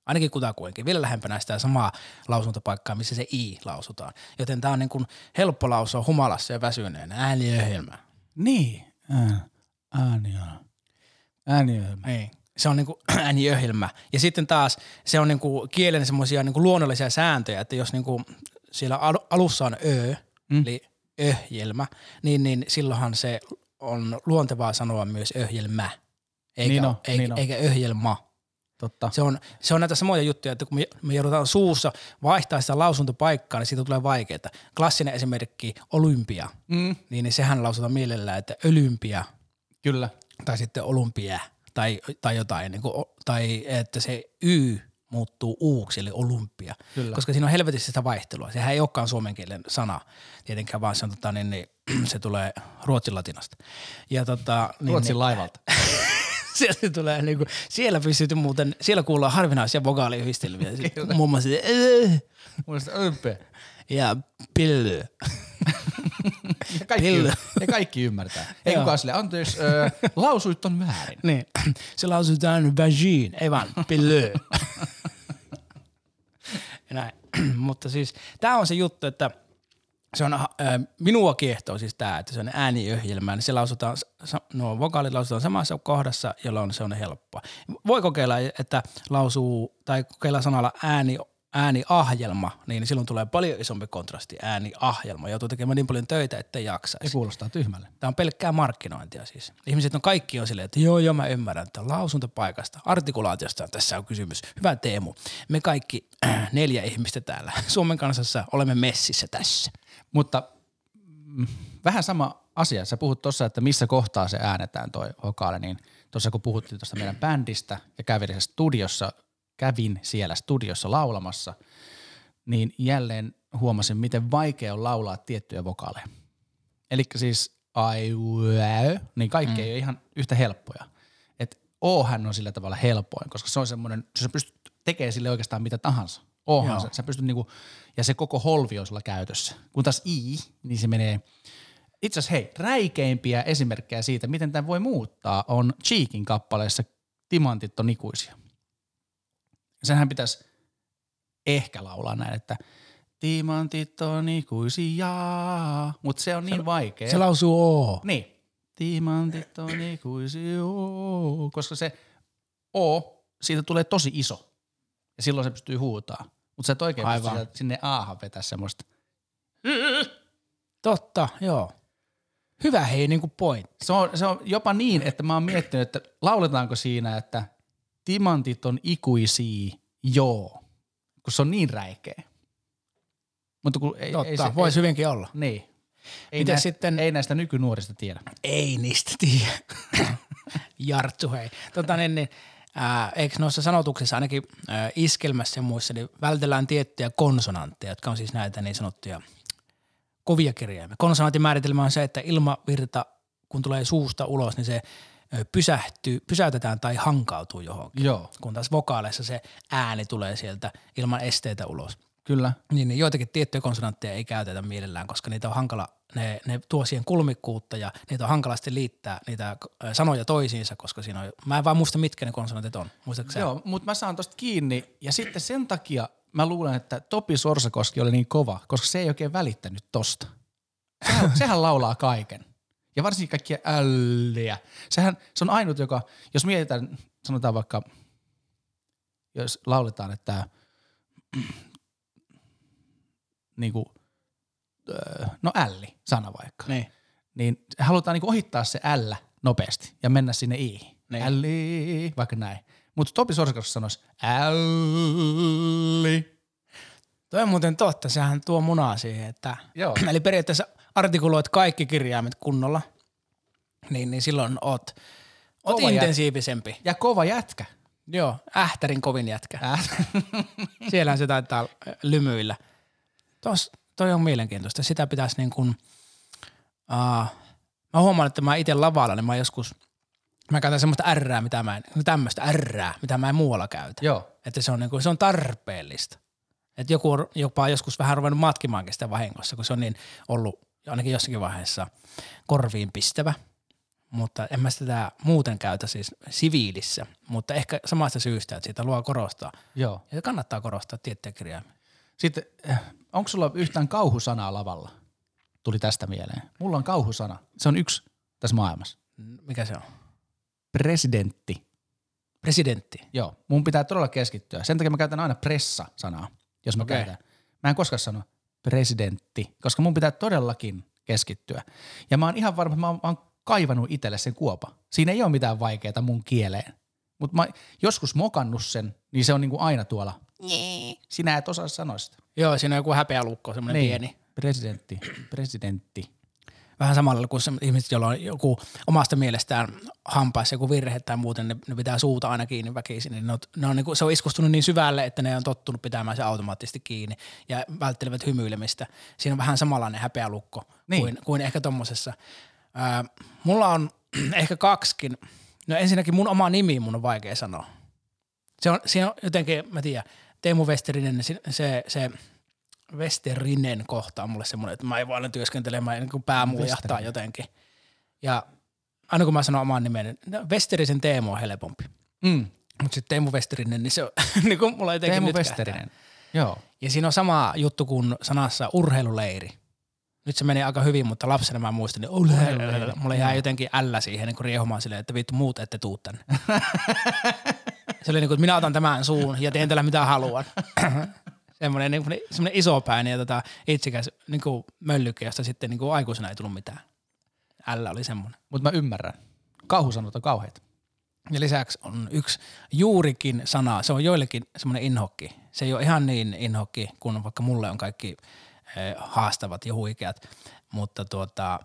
Ainakin kutakuinkin, vielä lähempänä sitä samaa lausuntopaikkaa, missä se I lausutaan. Joten tämä on niin kuin helppo lausua humalassa ja väsyneenä, ääniöhjelmä. Niin. Ää, Ääni on. Ääniöhjelmä. Niin. se on niinku ääniöhjelmä. Ja sitten taas se on niinku kielen semmoisia niinku luonnollisia sääntöjä, että jos niinku siellä al- alussa on ö, mm. eli öhjelmä, niin, niin silloinhan se on luontevaa sanoa myös öhjelmä, eikä, Niin on, eikä, niin on. eikä öhjelma. Totta. Se on, se on näitä samoja juttuja, että kun me, me joudutaan suussa vaihtaa sitä lausuntopaikkaa, niin siitä tulee vaikeaa. Klassinen esimerkki, olympia, Mm, niin, niin sehän lausutaan mielellään, että ölympia kyllä. tai sitten olympia tai, tai jotain, niin kuin, tai että se y muuttuu uuksi, eli olympia. Kyllä. Koska siinä on helvetissä sitä vaihtelua. Sehän ei olekaan suomen kielen sana tietenkään, vaan se, on, tota, niin, niin, se tulee ruotsin latinasta. Ja, tota, niin, Ruotsin laivalta. sieltä tulee niinku, siellä pystyy muuten, siellä kuullaan harvinaisia vogaaliyhdistelmiä. Muun muassa se, "Äh", ömpe. ja pilly. Ja kaikki, Pillu. ja kaikki ymmärtää. Ei kukaan sille, anteeksi, ö, lausuit on väärin. Niin, se lausutaan vagine, ei vaan pilly. Näin. Mutta siis tämä on se juttu, että se on, äh, minua kiehtoo siis tämä, että se on ääniöhjelmä, niin se lausutaan, nuo vokaalit lausutaan samassa kohdassa, jolloin se on helppoa. Voi kokeilla, että lausuu, tai kokeilla sanalla ääni, ääniahjelma, niin silloin tulee paljon isompi kontrasti ääniahjelma. Joutuu tekemään niin paljon töitä, Se jaksaisi. kuulostaa tyhmälle. Tämä on pelkkää markkinointia siis. Ihmiset on kaikki on silleen, että joo, joo, mä ymmärrän, että lausuntopaikasta, artikulaatiosta tässä on kysymys. Hyvä Teemu. Me kaikki äh, neljä ihmistä täällä Suomen kansassa olemme messissä tässä. Mutta mm, vähän sama asia. Sä puhut tuossa, että missä kohtaa se äänetään toi vokaali, niin tuossa kun puhuttiin tuosta meidän bändistä ja siellä studiossa, kävin siellä studiossa laulamassa, niin jälleen huomasin, miten vaikea on laulaa tiettyjä vokaaleja. Eli siis ai wow, niin kaikki mm. ei ole ihan yhtä helppoja. Et ohan on sillä tavalla helpoin, koska se on semmoinen, sä pystyt tekemään sille oikeastaan mitä tahansa. Ohan sä, sä pystyt niinku, ja se koko holvi on sulla käytössä. Kun taas i, niin se menee, itse asiassa hei, räikeimpiä esimerkkejä siitä, miten tämä voi muuttaa, on Cheekin kappaleessa Timantit on ikuisia. Senhän pitäisi ehkä laulaa näin, että Timantit on ikuisia, mutta se on niin vaikea. Se lausuu oo. Niin. Timantit on ikuisia, koska se O, siitä tulee tosi iso. Ja silloin se pystyy huutaa. Mutta sä et oikein pysty Aivan. sieltä sinne aahan vetää semmoista. Totta, joo. Hyvä hei niin kuin pointti. Se on, se on jopa niin, että mä oon miettinyt, että lauletaanko siinä, että timantit on ikuisia, joo. Kun se on niin räikeä. Mutta kun ei, Totta, ei se, voisi ei, hyvinkin olla. Niin. Ei, Miten näistä, sitten- ei näistä nykynuorista tiedä. Ei niistä tiedä. Jartsu hei. Tota, niin, niin, ää, eikö noissa sanotuksissa ainakin ää, iskelmässä ja muissa, niin vältellään tiettyjä konsonantteja, jotka on siis näitä niin sanottuja kovia kirjaimia. Konsonantin määritelmä on se, että ilmavirta, kun tulee suusta ulos, niin se pysähtyy, pysäytetään tai hankautuu johonkin. Joo. Kun taas vokaaleissa se ääni tulee sieltä ilman esteitä ulos. Kyllä. Niin, niin joitakin tiettyjä konsonantteja ei käytetä mielellään, koska niitä on hankala, ne, ne tuo siihen kulmikkuutta ja niitä on hankalasti liittää niitä sanoja toisiinsa, koska siinä on, mä en vaan muista mitkä ne konsonantit on. Muistatko? Joo, mutta mä saan tosta kiinni ja sitten sen takia mä luulen, että Topi Sorsakoski oli niin kova, koska se ei oikein välittänyt tosta. Sehän, sehän laulaa kaiken. Ja varsinkin kaikkia älliä. Sehän, se on ainut, joka, jos mietitään, sanotaan vaikka, jos lauletaan, että niinku, öö, no älli, sana vaikka Niin. niin halutaan niinku ohittaa se L nopeasti ja mennä sinne I. Niin. Älli, vaikka näin. Mutta Topi Sorsakoski sanoisi älli. Toi on muuten totta, sehän tuo munaa siihen, että Joo. eli periaatteessa artikuloit kaikki kirjaimet kunnolla, niin, niin silloin oot, oot Kova intensiivisempi. Ja kova jätkä. Joo, ähtärin kovin jätkä. Äh. Siellähän se taitaa äh, lymyillä. Tos, toi on mielenkiintoista. Sitä pitäisi niin kuin, uh, mä huomaan, että mä itse lavalla, niin mä joskus, mä käytän semmoista ärrää, mitä mä en, tämmöistä ärrää, mitä mä en muualla käytä. Joo. Että se on, niin kuin, se on tarpeellista. Että joku on jopa joskus vähän ruvennut matkimaankin sitä vahingossa, kun se on niin ollut ainakin jossakin vaiheessa korviin pistävä. Mutta en mä sitä muuten käytä siis siviilissä, mutta ehkä samasta syystä, että siitä luo korostaa. Joo. Ja kannattaa korostaa tiettyjä kirjaimia. Sitten, äh, onko sulla yhtään kauhusanaa lavalla? Tuli tästä mieleen. Mulla on kauhusana. Se on yksi tässä maailmassa. Mikä se on? Presidentti. Presidentti. Joo, mun pitää todella keskittyä. Sen takia mä käytän aina pressa-sanaa, jos mä Okei. käytän. Mä en koskaan sano presidentti, koska mun pitää todellakin keskittyä. Ja mä oon ihan varma, että mä oon, mä oon kaivannut itselle sen kuopa. Siinä ei ole mitään vaikeaa mun kieleen. Mutta mä joskus mokannut sen, niin se on niinku aina tuolla. Sinä et osaa sanoa sitä. Joo, siinä on joku häpeälukko, semmoinen niin. pieni. Presidentti, presidentti. Vähän samalla kuin se ihmiset, joilla on joku omasta mielestään hampaissa joku virhe tai muuten, ne, ne pitää suuta aina kiinni väkisin. Niin ne on, ne on niinku, se on iskustunut niin syvälle, että ne on tottunut pitämään se automaattisesti kiinni ja välttelevät hymyilemistä. Siinä on vähän samanlainen häpeälukko Niin. kuin, kuin ehkä tommosessa. Ää, mulla on ehkä kaksikin. No ensinnäkin mun oma nimi mun on vaikea sanoa. Se on, siinä on jotenkin, mä tiedän, Teemu Westerinen, se, se, se Westerinen kohta on mulle semmoinen, että mä en aina työskentelemään, niin kuin pää mulla jahtaa Westerinen. jotenkin. Ja aina kun mä sanon oman nimen, no, Westerisen Teemu on helpompi. Mm. Mutta sitten Teemu Westerinen, niin se on niin kuin mulla jotenkin Teemu nyt Westerinen. Joo. Ja siinä on sama juttu kuin sanassa urheiluleiri. Nyt se meni aika hyvin, mutta lapsena mä muistin, niin urheiluleiri. Mulla jäi jotenkin ällä siihen niin riehumaan silleen, että vittu muut ette tuu tänne. se oli niin kuin, että minä otan tämän suun ja teen tällä mitä haluan. semmoinen, niin kuin, semmoinen isopäinen ja tota, itsekäs niin kuin möllyke, josta sitten niin kuin aikuisena ei tullut mitään. Ällä oli semmoinen. Mutta mä ymmärrän. Kauhusanot on kauheita. Ja lisäksi on yksi juurikin sana, se on joillekin semmoinen inhokki. Se ei ole ihan niin inhokki kuin vaikka mulle on kaikki eh, haastavat ja huikeat, mutta tuota,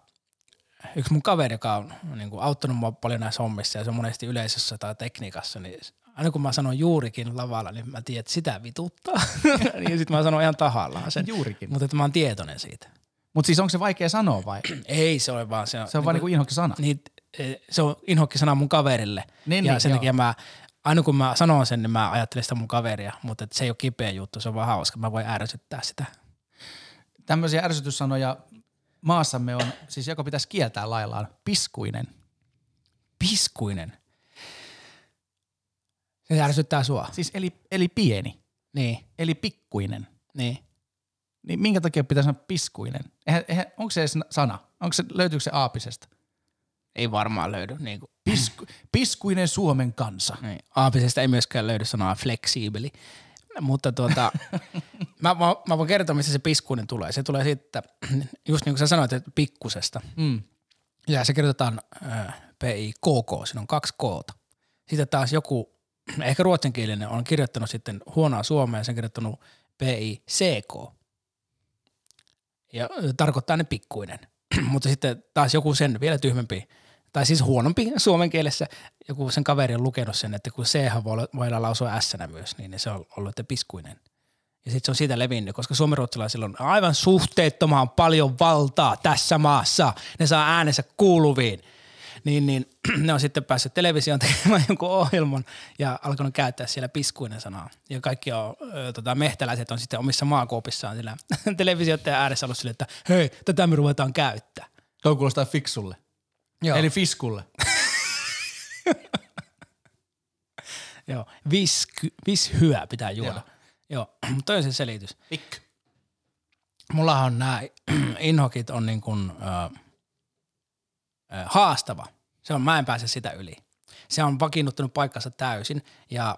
yksi mun kaveri, joka on niin kuin, auttanut mua paljon näissä hommissa ja se on monesti yleisössä tai tekniikassa, niin aina kun mä sanon juurikin lavalla, niin mä tiedän, että sitä vituttaa. niin sitten mä sanon ihan tahallaan sen. Juurikin. Mutta että mä oon tietoinen siitä. Mutta siis onko se vaikea sanoa vai? Ei se ole vaan se on, Se on vaan niinku inhokki sana. niin, se on inhokki sana mun kaverille. Niin, ja niin, sen joo. takia mä, aina kun mä sanon sen, niin mä ajattelen sitä mun kaveria, mutta se ei ole kipeä juttu, se on vaan hauska. Mä voin ärsyttää sitä. Tämmöisiä ärsytyssanoja maassamme on, siis joko pitäisi kieltää laillaan, piskuinen. Piskuinen. Se ärsyttää sua. Siis eli, eli pieni, Niin, eli pikkuinen. niin. Niin minkä takia pitäisi sanoa piskuinen? Eihän, eihän, onko se edes sana? Onko se, löytyykö se aapisesta? Ei varmaan löydy. Niin kuin, Pisku, piskuinen Suomen kansa. niin. Aapisesta ei myöskään löydy sanaa fleksiibeli. Mutta tuota, mä, mä, mä voin kertoa, mistä se piskuinen tulee. Se tulee siitä, just niin kuin sä sanoit, että pikkusesta. Mm. Ja se kirjoitetaan äh, P-I-K-K, siinä on kaksi koota. Sitten taas joku, ehkä ruotsinkielinen, on kirjoittanut sitten huonoa suomea, sen kirjoittanut P-I-C-K. Ja tarkoittaa ne pikkuinen. Mutta sitten taas joku sen vielä tyhmempi, tai siis huonompi suomen kielessä, joku sen kaveri on lukenut sen, että kun c voi, voidaan lausua s myös, niin se on ollut että piskuinen. Ja sitten se on siitä levinnyt, koska suomenruotsalaisilla on aivan suhteettoman paljon valtaa tässä maassa. Ne saa äänensä kuuluviin. Niin, niin ne on sitten päässyt televisioon tekemään jonkun ohjelman ja alkanut käyttää siellä piskuinen sanaa. Ja kaikki on, tota, mehtäläiset on sitten omissa maakuopissaan sillä televisioiden ääressä ollut sille, että hei, tätä me ruvetaan käyttää. Tuo kuulostaa fiksulle. Joo, Eli fiskulle. joo. Visky, vishyä pitää juoda. Joo. Joo, toi on se selitys. Pikku. Mulla on nämä inhokit on niin kuin, ö, haastava. Se on, mä en pääse sitä yli. Se on vakiinnuttanut paikkansa täysin ja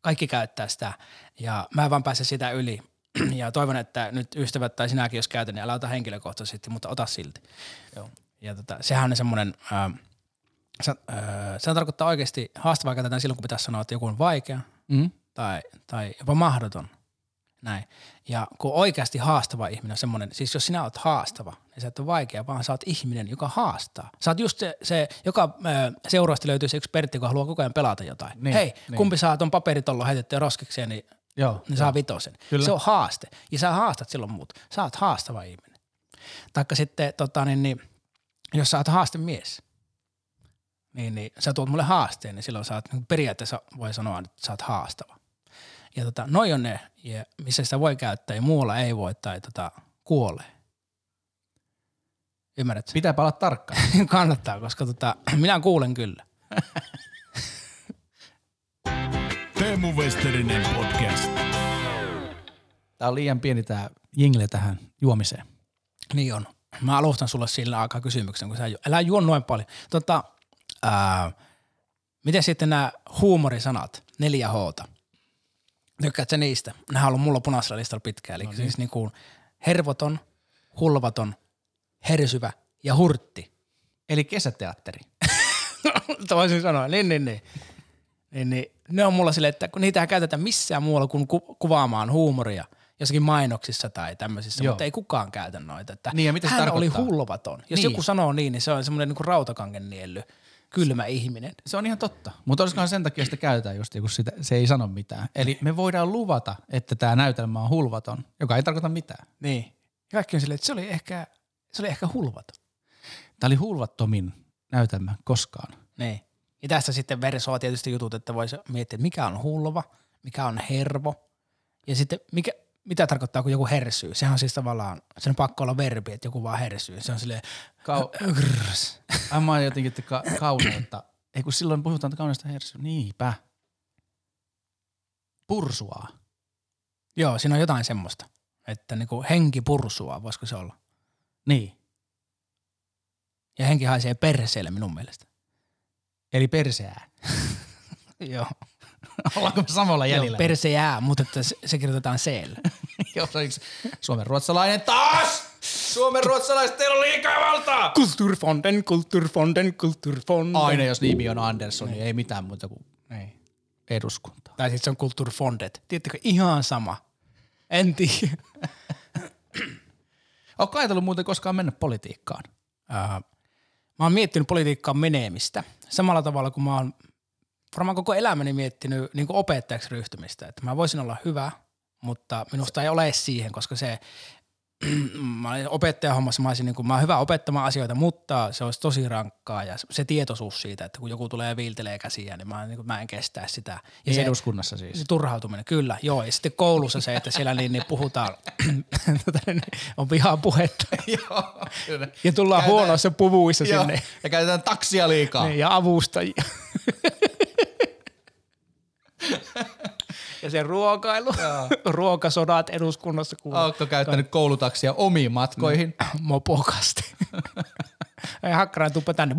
kaikki käyttää sitä ja mä en vaan pääse sitä yli. Ja toivon, että nyt ystävät tai sinäkin, jos käytän, niin älä ota henkilökohtaisesti, mutta ota silti. Joo. Ja tota, sehän on semmoinen, äh, se, äh, se tarkoittaa oikeasti haastavaa käytetään silloin, kun pitäisi sanoa, että joku on vaikea Mm. tai, tai jopa mahdoton. Näin. Ja kun oikeasti haastava ihminen on semmoinen, siis jos sinä oot haastava, niin sä et ole vaikea, vaan sä oot ihminen, joka haastaa. Sä oot just se, se joka seuraasti löytyy se yksi Pertti, joka haluaa koko ajan pelata jotain. Niin, Niin, Hei, niin. niin. kumpi saa ton paperitollo heitettyä roskikseen, niin Joo. ne saa vitosen. Kyllä. Se on haaste. Ja sä haastat silloin muut. Sä oot haastava ihminen. Taikka sitten, tota, niin, niin, jos sä oot haastemies, niin, niin sä tuot mulle haasteen, niin silloin sä oot, niin periaatteessa voi sanoa, että sä oot haastava. Ja tota, noi on ne, ja missä sitä voi käyttää ja muualla ei voi tai tota, kuolee. Ymmärrätkö? Pitää olla tarkkaan. Kannattaa, koska tota, minä kuulen kyllä. Teemu Westerinen podcast. Tää on liian pieni tää jingle tähän juomiseen. Niin on. Mä alustan sulle sillä aikaa kysymyksen, kun sä ju- älä juo noin paljon. Tota, ää, Miten sitten nämä huumorisanat, neljä Hta? Tykkäätkö niistä? Nämä on ollut mulla punaisella listalla pitkään. Eli no niin. siis niin kuin hervoton, hulvaton, hersyvä ja hurtti. Eli kesäteatteri. Toisin sanoa, niin, niin, niin. niin, niin. Ne on mulla silleen, että kun niitä ei käytetä missään muualla kuin ku- kuvaamaan huumoria jossakin mainoksissa tai tämmöisissä, Joo. mutta ei kukaan käytä noita. Että Niin, ja mitä se hän oli tarkoittaa? hulvaton. Jos Niin. joku sanoo niin, niin se on semmoinen niin rautakangen nielly, kylmä ihminen. Se on ihan totta. Mutta olisikohan sen takia sitä käytetään just, kun sitä, se ei sano mitään. Eli me voidaan luvata, että tämä näytelmä on hulvaton, joka ei tarkoita mitään. Niin. Kaikki on silleen, että se oli ehkä, se oli ehkä hulvaton. Tämä oli hulvattomin näytelmä koskaan. Niin. Ja tästä sitten versoa tietysti jutut, että voisi miettiä, että mikä on hulva, mikä on hervo ja sitten mikä, mitä tarkoittaa, kun joku hersyy. Sehän on siis tavallaan, sen on pakko olla verbi, että joku vaan hersyy. Se on silleen, Kau- grrrs. Ai mä oon jotenkin, että ka- kauneutta. Ei kun silloin puhutaan kauneesta hersyä. Niinpä. Pursuaa. Joo, siinä on jotain semmoista, että niinku henki pursua, voisiko se olla. Niin. Ja henki haisee perseelle minun mielestä. Eli perseää. Joo, Ollaanko me samalla Joo jäljellä? perseää, mutta että se, se kirjoitetaan seellä. Joo, se on yksi Suomen ruotsalainen taas! Suomen ruotsalaiset, teillä on liikaa valtaa! Kulturfonden, kulturfonden, kulturfonden. Aina jos nimi on Andersson, niin ei mitään muuta kuin Niin. eduskunta. Tai sitten se on kulturfondet. Tiedättekö, ihan sama. En tiedä. Onko ajatellut muuten koskaan mennä politiikkaan? Ää, mä oon miettinyt politiikkaan menemistä samalla tavalla kuin mä oon varmaan koko elämäni miettinyt niin kuin opettajaksi ryhtymistä. Että mä voisin olla hyvä, mutta minusta ei ole siihen, koska se mä olin opettajahommassa, mä, olisin, niin kuin, mä oon hyvä opettamaan asioita, mutta se olisi tosi rankkaa ja se tietoisuus siitä, että kun joku tulee ja viiltelee käsiä, niin mä, niin kuin, mä en kestää sitä. Ja Ja se, eduskunnassa siis. se turhautuminen, kyllä, joo. Ja sitten koulussa se, että siellä niin, niin puhutaan, tota, niin on vihaa puhetta. Joo. Ja tullaan Käydään- huonoissa puvuissa Joo. sinne. Ja käytetään taksia liikaa. Niin, ja avustajia. ja se ruokailu, ruokasodat eduskunnassa kuuluu. Oletko käyttänyt koulutaksia omiin matkoihin? Mopokasti. Ei hakkaraan tuppa tänne.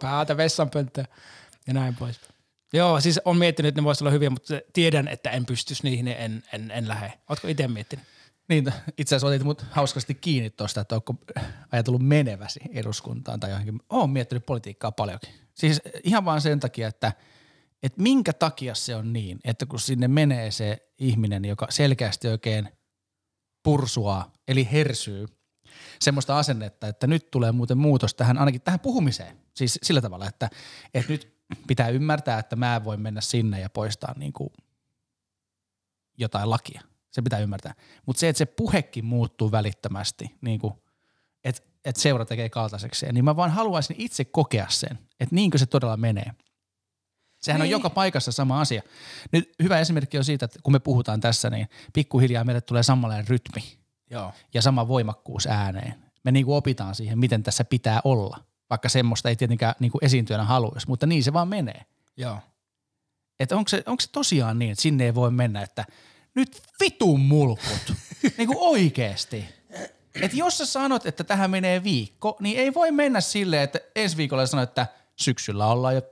Päätä vessanpönttöön ja näin pois. Joo, siis on miettinyt, että ne voisi olla hyviä, mutta tiedän, että en pystyisi niihin, niin en, en, en lähde. Ootko itse miettinyt? Niin, itse asiassa otit mut hauskasti kiinni tuosta, että onko ajatellut meneväsi eduskuntaan tai johonkin. Oon miettinyt politiikkaa paljonkin. Siis ihan vaan sen takia, että, että minkä takia se on niin, että kun sinne menee se ihminen, joka selkeästi oikein pursuaa, eli hersyy, semmoista asennetta, että nyt tulee muuten muutos tähän, ainakin tähän puhumiseen. Siis sillä tavalla, että, että nyt pitää ymmärtää, että mä en voi mennä sinne ja poistaa niin kuin jotain lakia. Se pitää ymmärtää. Mutta se, että se puhekin muuttuu välittömästi, niin kuin, että, että seura tekee kaltaisekseen, niin mä vaan haluaisin itse kokea sen, että niinkö se todella menee. Sehän niin. on joka paikassa sama asia. Nyt hyvä esimerkki on siitä, että kun me puhutaan tässä, niin pikkuhiljaa meille tulee samanlainen rytmi Joo. ja sama voimakkuus ääneen. Me niin kuin opitaan siihen, miten tässä pitää olla, vaikka semmoista ei tietenkään niin kuin esiintyjänä haluaisi, mutta niin se vaan menee. Joo. Että onko se, onko se tosiaan niin, että sinne ei voi mennä, että nyt vitun mulkut, niin kuin oikeesti. Että jos sä sanot, että tähän menee viikko, niin ei voi mennä silleen, että ensi viikolla sanot, että syksyllä ollaan jo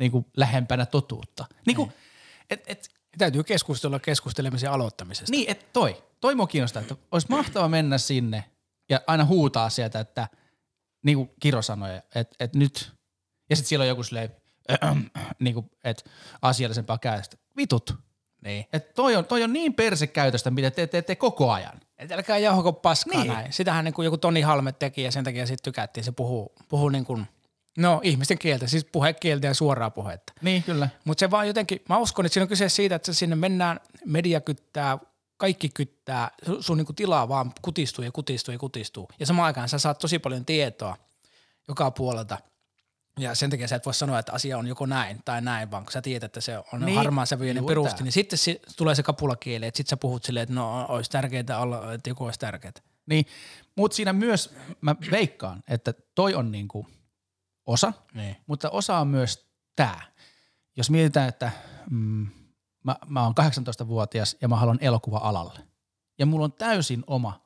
niin kuin lähempänä totuutta. Niin kuin, et, et, Täytyy keskustella keskustelemisen aloittamisesta. niin, että toi, toi mua kiinnostaa, että olisi mahtava mennä sinne ja aina huutaa sieltä, että niin kuin Kiro sanoi, että, että nyt, ja sitten siellä on joku silleen, niin kuin, että asiallisempaa käytöstä. Vitut. Niin. Että toi on, toi on niin persekäytöstä, mitä te teette koko ajan. Et älkää jauhako paskaa niin. näin. Sitähän niin kuin joku Toni Halme teki ja sen takia sitten tykättiin. Se puhuu, puhuu niin kuin, no ihmisten kieltä, siis puhekieltä ja suoraa puhetta. Niin, kyllä. Mutta se vaan jotenkin, mä uskon, että siinä on kyse siitä, että sinne mennään, media kyttää, kaikki kyttää, sun, sun niinku tilaa vaan kutistuu ja kutistuu ja kutistuu. Ja samaan aikaan sä saat tosi paljon tietoa joka puolelta. Ja sen takia sä et voi sanoa, että asia on joko näin tai näin, vaan kun sä tiedät, että se on Niin, harmaan sävyinen perusti, tää. niin sitten si- tulee se kapulakieli, että sitten sä puhut silleen, että no olisi tärkeää olla, että joku olisi tärkeää. Niin, mutta siinä myös, mä veikkaan, että toi on niinku osa, Niin. mutta osa on myös tämä. Jos mietitään, että mm, mä, mä oon 18-vuotias ja mä haluan elokuva-alalle. Ja mulla on täysin oma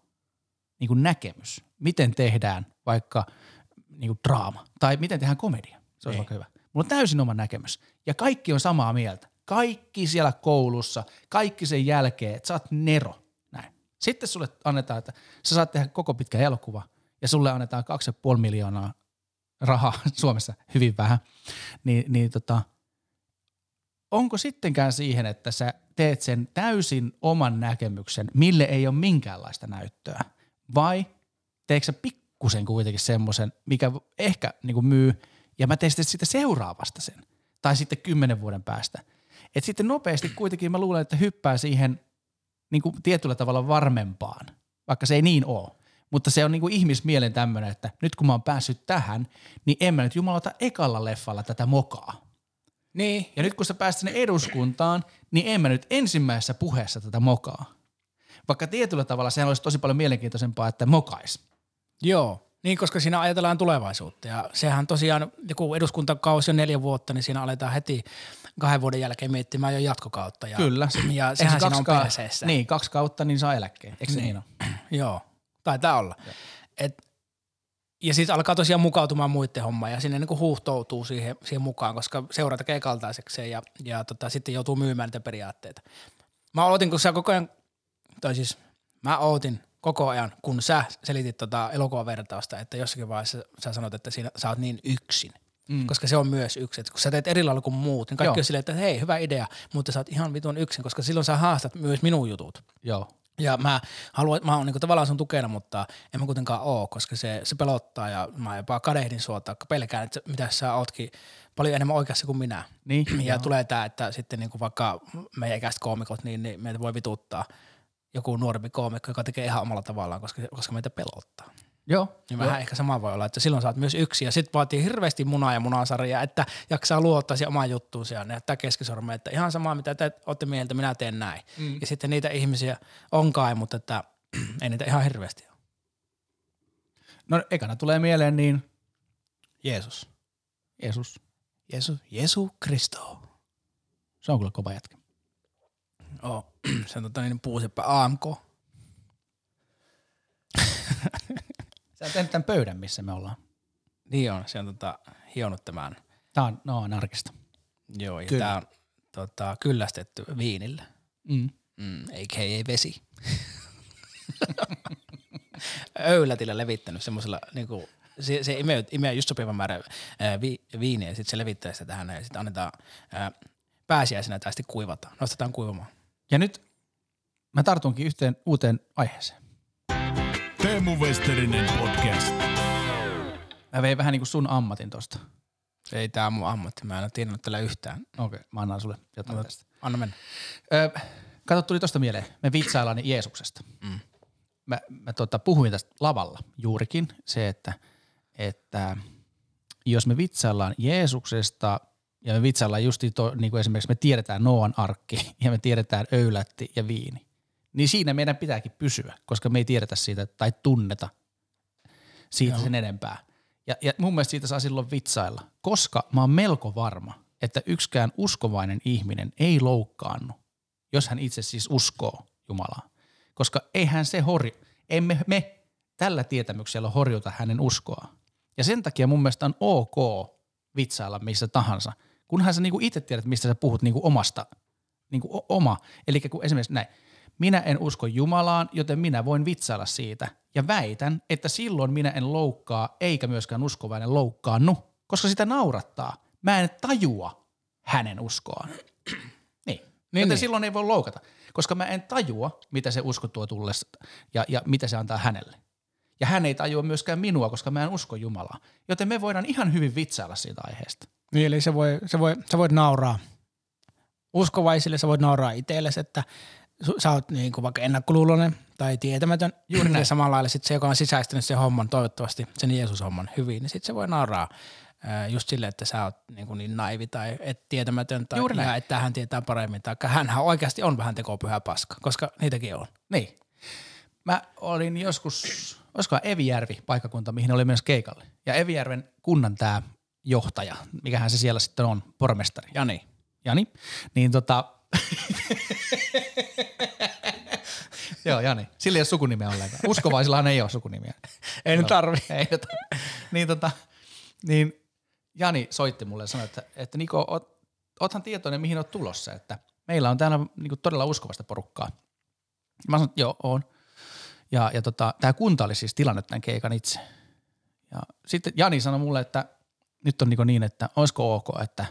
niin kuin näkemys, miten tehdään vaikka niin kuin draama tai miten tehdään komedia. Se olisi Niin. vaikka hyvä. Mulla on täysin oma näkemys. Ja kaikki on samaa mieltä. Kaikki siellä koulussa, kaikki sen jälkeen, että sä oot Nero. Näin. Sitten sulle annetaan, että sä saat tehdä koko pitkä elokuva ja sulle annetaan 2,5 miljoonaa rahaa Suomessa, hyvin vähän. Niin, niin tota, onko sittenkään siihen, että sä teet sen täysin oman näkemyksen, mille ei ole minkäänlaista näyttöä? Vai teekö sä pikkusen kuitenkin semmoisen, mikä ehkä niin kuin myy, ja mä teen sitten seuraavasta sen, tai sitten kymmenen vuoden päästä. Et sitten nopeasti kuitenkin mä luulen, että hyppää siihen niin kuin tietyllä tavalla varmempaan, vaikka se ei niin ole. Mutta se on niin kuin ihmismielen tämmöinen, että nyt kun mä oon päässyt tähän, niin en mä nyt jumalata ekalla leffalla tätä mokaa. Niin, Ja nyt kun sä pääst sinne eduskuntaan, niin en mä nyt ensimmäisessä puheessa tätä mokaa. Vaikka tietyllä tavalla sehän olisi tosi paljon mielenkiintoisempaa, että mokais. Joo, niin koska siinä ajatellaan tulevaisuutta ja sehän tosiaan, joku eduskuntakausi on neljä vuotta, niin siinä aletaan heti kahden vuoden jälkeen miettimään jo jatkokautta. Ja, Kyllä. Ja sehän se siinä on perseessä. Niin, kaksi kautta, niin saa eläkkeen. Eikö se niin ole? Joo, taitaa olla. Et, ja sitten alkaa tosiaan mukautumaan muiden hommaan ja sinne niinku huuhtoutuu siihen, siihen mukaan, koska seura tekee kaltaisekseen ja, ja tota, sitten joutuu myymään niitä periaatteita. Mä odotin, kun sä koko ajan, tai siis mä ootin koko ajan, kun sä selitit tota elokuvavertausta, että jossakin vaiheessa sä sanot, että siinä, sä oot niin yksin. Mm. Koska se on myös yksi. Et kun sä teet eri lailla kuin muut, niin kaikki Joo. on silleen, että hei, hyvä idea, mutta sä oot ihan vitun yksin, koska silloin sä haastat myös minun jutut. Joo. Ja mä haluan, mä oon niinku tavallaan sun tukena, mutta en mä kuitenkaan oo, koska se, se pelottaa ja mä jopa kadehdin sua tai pelkään, että mitä sä ootkin paljon enemmän oikeassa kuin minä. Niin, ja joo. tulee tää, että sitten niinku vaikka meidän ikäiset koomikot, niin, niin meitä voi vituttaa joku nuorempi koomikko, joka tekee ihan omalla tavallaan, koska, koska meitä pelottaa. Joo. Niin vähän ehkä sama voi olla, että silloin oot myös yksi ja sit vaatii hirveästi munaa ja munasarjaa, että jaksaa luottaa siihen omaan juttuunsa ja näyttää keskisormen, että ihan sama mitä te ootte mieltä, minä teen näin. Mm. Ja sitten niitä ihmisiä on kai, mutta että ei niitä ihan hirveästi ole. No ekana tulee mieleen niin Jeesus. Jeesus. Jeesus, Jeesu Kristo. Se on kyllä kova jätkä. Oh, se on tota niin puuseppä AMK. Sä oot tämän pöydän, missä me ollaan. Niin on, se on tota, hionut tämän. Tää on, no, on arkista. Joo, ja Kyllä. tää on tota, kyllästetty viinillä. Mm. Mm, a.k.a. vesi. Öylätillä levittänyt semmoisella, niinku, se, se imee, imee just sopivan määrän ää, vi, viiniä ja sitten se levittää sitä tähän ja sitten annetaan ää, pääsiäisenä tai sitten kuivataan, nostetaan kuivamaan. Ja nyt mä tartunkin yhteen uuteen aiheeseen. Teemu Westerinen podcast. Mä vein vähän niin kuin sun ammatin tosta. Ei tää on mun ammatti, mä en ole tiennyt tällä yhtään. Okei, okay, mä annan sulle jotain Ota. tästä. Anna mennä. Öö, kato, tuli tosta mieleen. Me vitsaillaan Jeesuksesta. Mm. Mä, mä tota, puhuin tästä lavalla juurikin se, että, että jos me vitsaillaan Jeesuksesta ja me vitsaillaan just to, niin kuin esimerkiksi me tiedetään Noan arkki ja me tiedetään öylätti ja viini, niin siinä meidän pitääkin pysyä, koska me ei tiedetä siitä tai tunneta siitä Joo. sen enempää. Ja, ja mun mielestä siitä saa silloin vitsailla, koska mä oon melko varma, että yksikään uskovainen ihminen ei loukkaannu, jos hän itse siis uskoo Jumalaa. Koska eihän se hori, emme me tällä tietämyksellä horjuta hänen uskoa. Ja sen takia mun mielestä on ok vitsailla missä tahansa, kunhan sä niinku itse tiedät, mistä sä puhut niinku omasta, niinku oma. Eli kun esimerkiksi näin, minä en usko Jumalaan, joten minä voin vitsailla siitä. Ja väitän, että silloin minä en loukkaa, eikä myöskään uskovainen loukkaannu, koska sitä naurattaa. Mä en tajua hänen uskoaan. Niin. niin Joten niin. silloin ei voi loukata, koska mä en tajua, mitä se usko tuo tullessa ja, ja mitä se antaa hänelle. Ja hän ei tajua myöskään minua, koska mä en usko Jumalaa. Joten me voidaan ihan hyvin vitsailla siitä aiheesta. Niin, eli se voi, se voi, sä voit nauraa uskovaisille, sä voit nauraa itsellesi, että sä oot niin kuin vaikka ennakkoluuloinen tai tietämätön. Juuri näin. Ja samalla lailla sit se, joka on sisäistänyt sen homman, toivottavasti sen Jeesus-homman hyvin, niin sit se voi nauraa just sille, että sä oot niin, kuin niin naivi tai et tietämätön tai Juuri näin. että hän tietää paremmin. Tai hänhän oikeasti on vähän tekopyhä paska, koska niitäkin on. Niin. Mä olin joskus, olisikohan Evijärvi paikkakunta, mihin oli myös keikalle. Ja Evijärven kunnan tämä johtaja, mikähän se siellä sitten on, pormestari. Jani. Jani, niin tota... Joo, Jani. Sillä ei ole sukunimeä ollenkaan. Uskovaisillahan ei ole sukunimiä. Ei nyt tarvi. Ei, tota, niin, tota, niin Jani soitti mulle ja sanoi, että, että Niko, oot, oothan tietoinen, mihin oot tulossa, että meillä on täällä niin todella uskovasta porukkaa. Mä sanoin, että joo, on. Ja, ja tota, tämä kunta oli siis tilannut tämän keikan itse. Ja sitten Jani sanoi mulle, että nyt on niin, niin että olisiko ok, että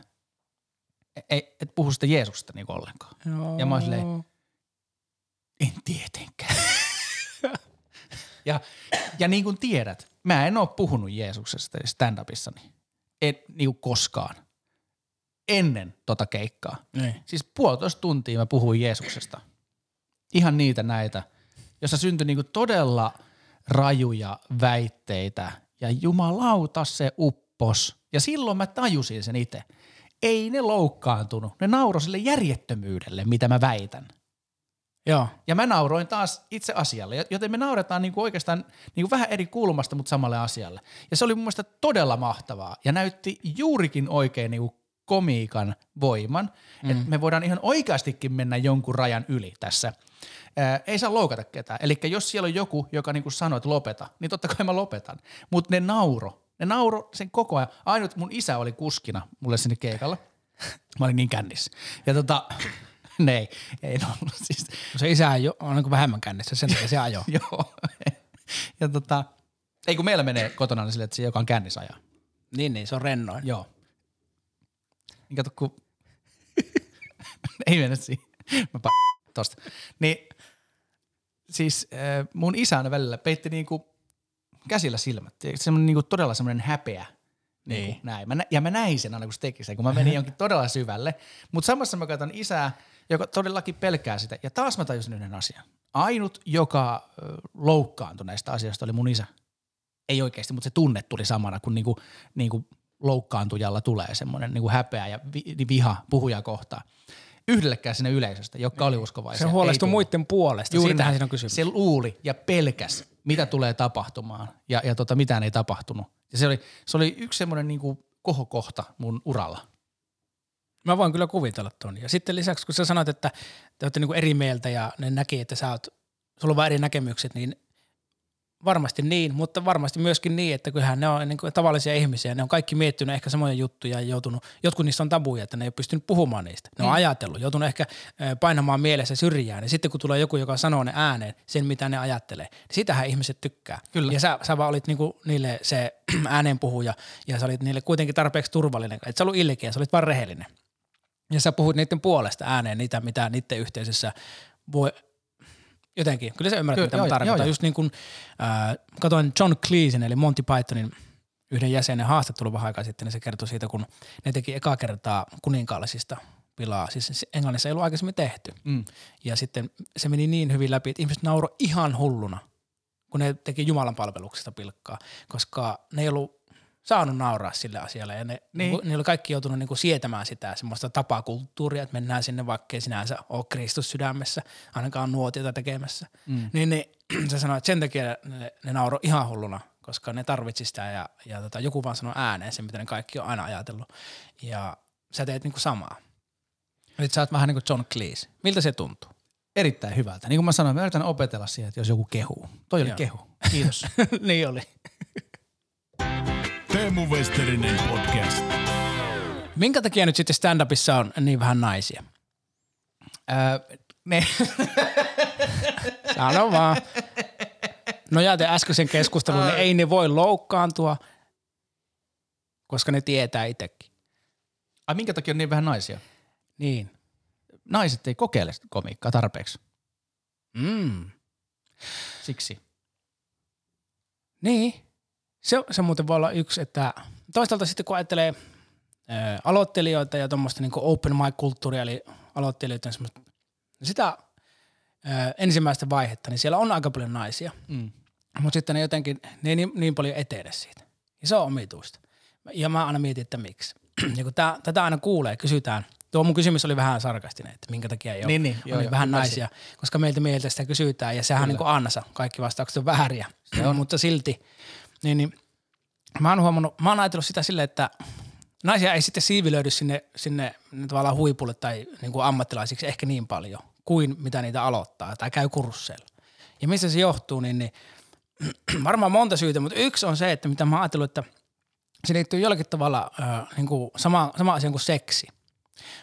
ei, et puhu sitä Jeesuksesta niin ollenkaan. Joo. Ja mä oon silleen, en tietenkään. ja, ja niin kuin tiedät, mä en ole puhunut Jeesuksesta stand-upissani. En niin kuin koskaan. Ennen tota keikkaa. Niin. Siis puolitoista tuntia mä puhuin Jeesuksesta. Ihan niitä näitä, jossa syntyi niinku todella rajuja väitteitä ja jumalauta se uppos. Ja silloin mä tajusin sen itse. Ei ne loukkaantunut, ne nauroi sille järjettömyydelle, mitä mä väitän. Joo. Ja mä nauroin taas itse asialle, joten me nauretaan niinku oikeastaan niinku vähän eri kulmasta, mutta samalle asialle. Ja se oli mun mielestä todella mahtavaa ja näytti juurikin oikein niinku komiikan voiman, mm. että me voidaan ihan oikeastikin mennä jonkun rajan yli tässä. Ää, ei saa loukata ketään. Eli jos siellä on joku, joka niinku sanoo, että lopeta, niin totta kai mä lopetan. Mutta ne nauro. Ne nauro sen koko ajan. Ainut mun isä oli kuskina mulle sinne keikalla. Mä olin niin kännissä. Ja tota, ne ei, ei ollut siis. Se isä jo, on niin vähemmän kännissä, sen takia se ajoo. Joo. ja tota, ei kun meillä menee kotona niin silleen, että se joka on kännissä ajaa. niin, niin, se on rennoin. Joo. Niin kato, kun... ei mennä siihen. Mä pa- tosta. Niin, siis äh, mun isä aina välillä peitti niinku käsillä silmät. Semmoinen niinku todella semmoinen häpeä. Niin. Niin. näin. Mä nä- ja mä näin sen aina, kun se teki sen, kun mä menin jonkin todella syvälle. Mutta samassa mä katson isää, joka todellakin pelkää sitä. Ja taas mä tajusin yhden asian. Ainut, joka loukkaantui näistä asioista, oli mun isä. Ei oikeasti, mutta se tunne tuli samana, kun niinku, niinku loukkaantujalla tulee semmoinen niinku häpeä ja vi- viha puhuja kohtaan. Yhdellekään sinne yleisöstä, jotka oli uskovaisia. Se huolestui muiden puolesta, Juuri siitähän siinä on kysymys. Se luuli ja pelkäs, mitä tulee tapahtumaan ja, ja tota, mitään ei tapahtunut. Ja se oli, se oli yksi semmoinen niinku kohokohta mun uralla. Mä voin kyllä kuvitella ton. Ja sitten lisäksi, kun sä sanoit, että te olette niinku eri mieltä ja ne näki, että sä oot, sulla on vaan eri näkemykset, niin varmasti niin, mutta varmasti myöskin niin, että kyllähän ne on niin kuin tavallisia ihmisiä, ne on kaikki miettinyt ehkä samoja juttuja ja joutunut, jotkut niistä on tabuja, että ne ei ole pystynyt puhumaan niistä. Ne on Mm. ajatellut, joutunut ehkä painamaan mielessä syrjään ja sitten kun tulee joku, joka sanoo ne ääneen, sen mitä ne ajattelee, niin sitähän ihmiset tykkää. Kyllä. Ja sä, sä vaan olit niinku niille se äänenpuhuja ja sä olit niille kuitenkin tarpeeksi turvallinen, et sä ollut ilkeä, sä olit vaan rehellinen. Ja sä puhut niiden puolesta ääneen niitä, mitä niiden yhteisössä voi jotenkin. Kyllä sä ymmärrät, mitä joo, mä joo, tarkoitan. joo. Just niin kuin äh, katoin John Cleesin, eli Monty Pythonin yhden jäsenen haastattelu vähän aikaa sitten, niin se kertoi siitä, kun ne teki eka kertaa kuninkaallisista pilaa. Siis se Englannissa ei ollut aikaisemmin tehty. Mm. Ja sitten se meni niin hyvin läpi, että ihmiset nauroi ihan hulluna, kun ne teki Jumalan palveluksesta pilkkaa, koska ne ei ollut saanut nauraa sille asialle ja ne, Niin. ne oli kaikki joutunut niinku sietämään sitä semmoista tapakulttuuria, että mennään sinne vaikka ei sinänsä ole Kristus sydämessä, ainakaan nuotiota tekemässä. Mm. Niin, niin se sanoi, että sen takia ne, ne nauroi ihan hulluna, koska ne tarvitsi sitä ja, ja tota, joku vaan sanoi ääneen sen, mitä ne kaikki on aina ajatellut. Ja sä teet niinku samaa. Nyt sä oot vähän niin kuin John Cleese. Miltä se tuntuu? Erittäin hyvältä. Niin kuin mä sanoin, mä yritän opetella siihen, että jos joku kehuu. Toi oli Joo. kehu. Kiitos. niin oli. Teemu Westerinen podcast. Minkä takia nyt sitten stand-upissa on niin vähän naisia? Öö, ne, Sano vaan. Nojaten äskeisen keskustelun, niin ei ne voi loukkaantua, koska ne tietää itsekin. ai minkä takia on niin vähän naisia? Niin. Naiset ei kokeile sitä komiikkaa tarpeeksi. Mm. Siksi. Niin. Se, se muuten voi olla yksi, että toisaalta sitten kun ajattelee ö, aloittelijoita ja tuommoista niin open mic-kulttuuria, eli aloittelijoiden semmoista, sitä ö, ensimmäistä vaihetta, niin siellä on aika paljon naisia. Mm. Mutta sitten ne jotenkin, ne ei niin, niin paljon etene siitä. Ja se on omituista. Ja mä aina mietin, että miksi. ja kun tää, tätä aina kuulee, kysytään. Tuo mun kysymys oli vähän sarkastinen, että minkä takia ei ole Niin, niin, joo, niin joo, vähän ymmärsin. naisia, koska meiltä meiltä sitä kysytään ja sehän on niin kuin ansa, kaikki vastaukset on vääriä, Se on. mutta silti. Niin, niin, mä oon huomannut, mä oon ajatellut sitä silleen, että naisia ei sitten siivilöidy sinne, sinne tavallaan huipulle tai niin kuin ammattilaisiksi ehkä niin paljon kuin mitä niitä aloittaa tai käy kursseilla. Ja mistä se johtuu, niin, niin varmaan monta syytä, mutta yksi on se, että mitä mä oon että se liittyy jollakin tavalla äh, niin kuin sama, sama asia kuin seksi.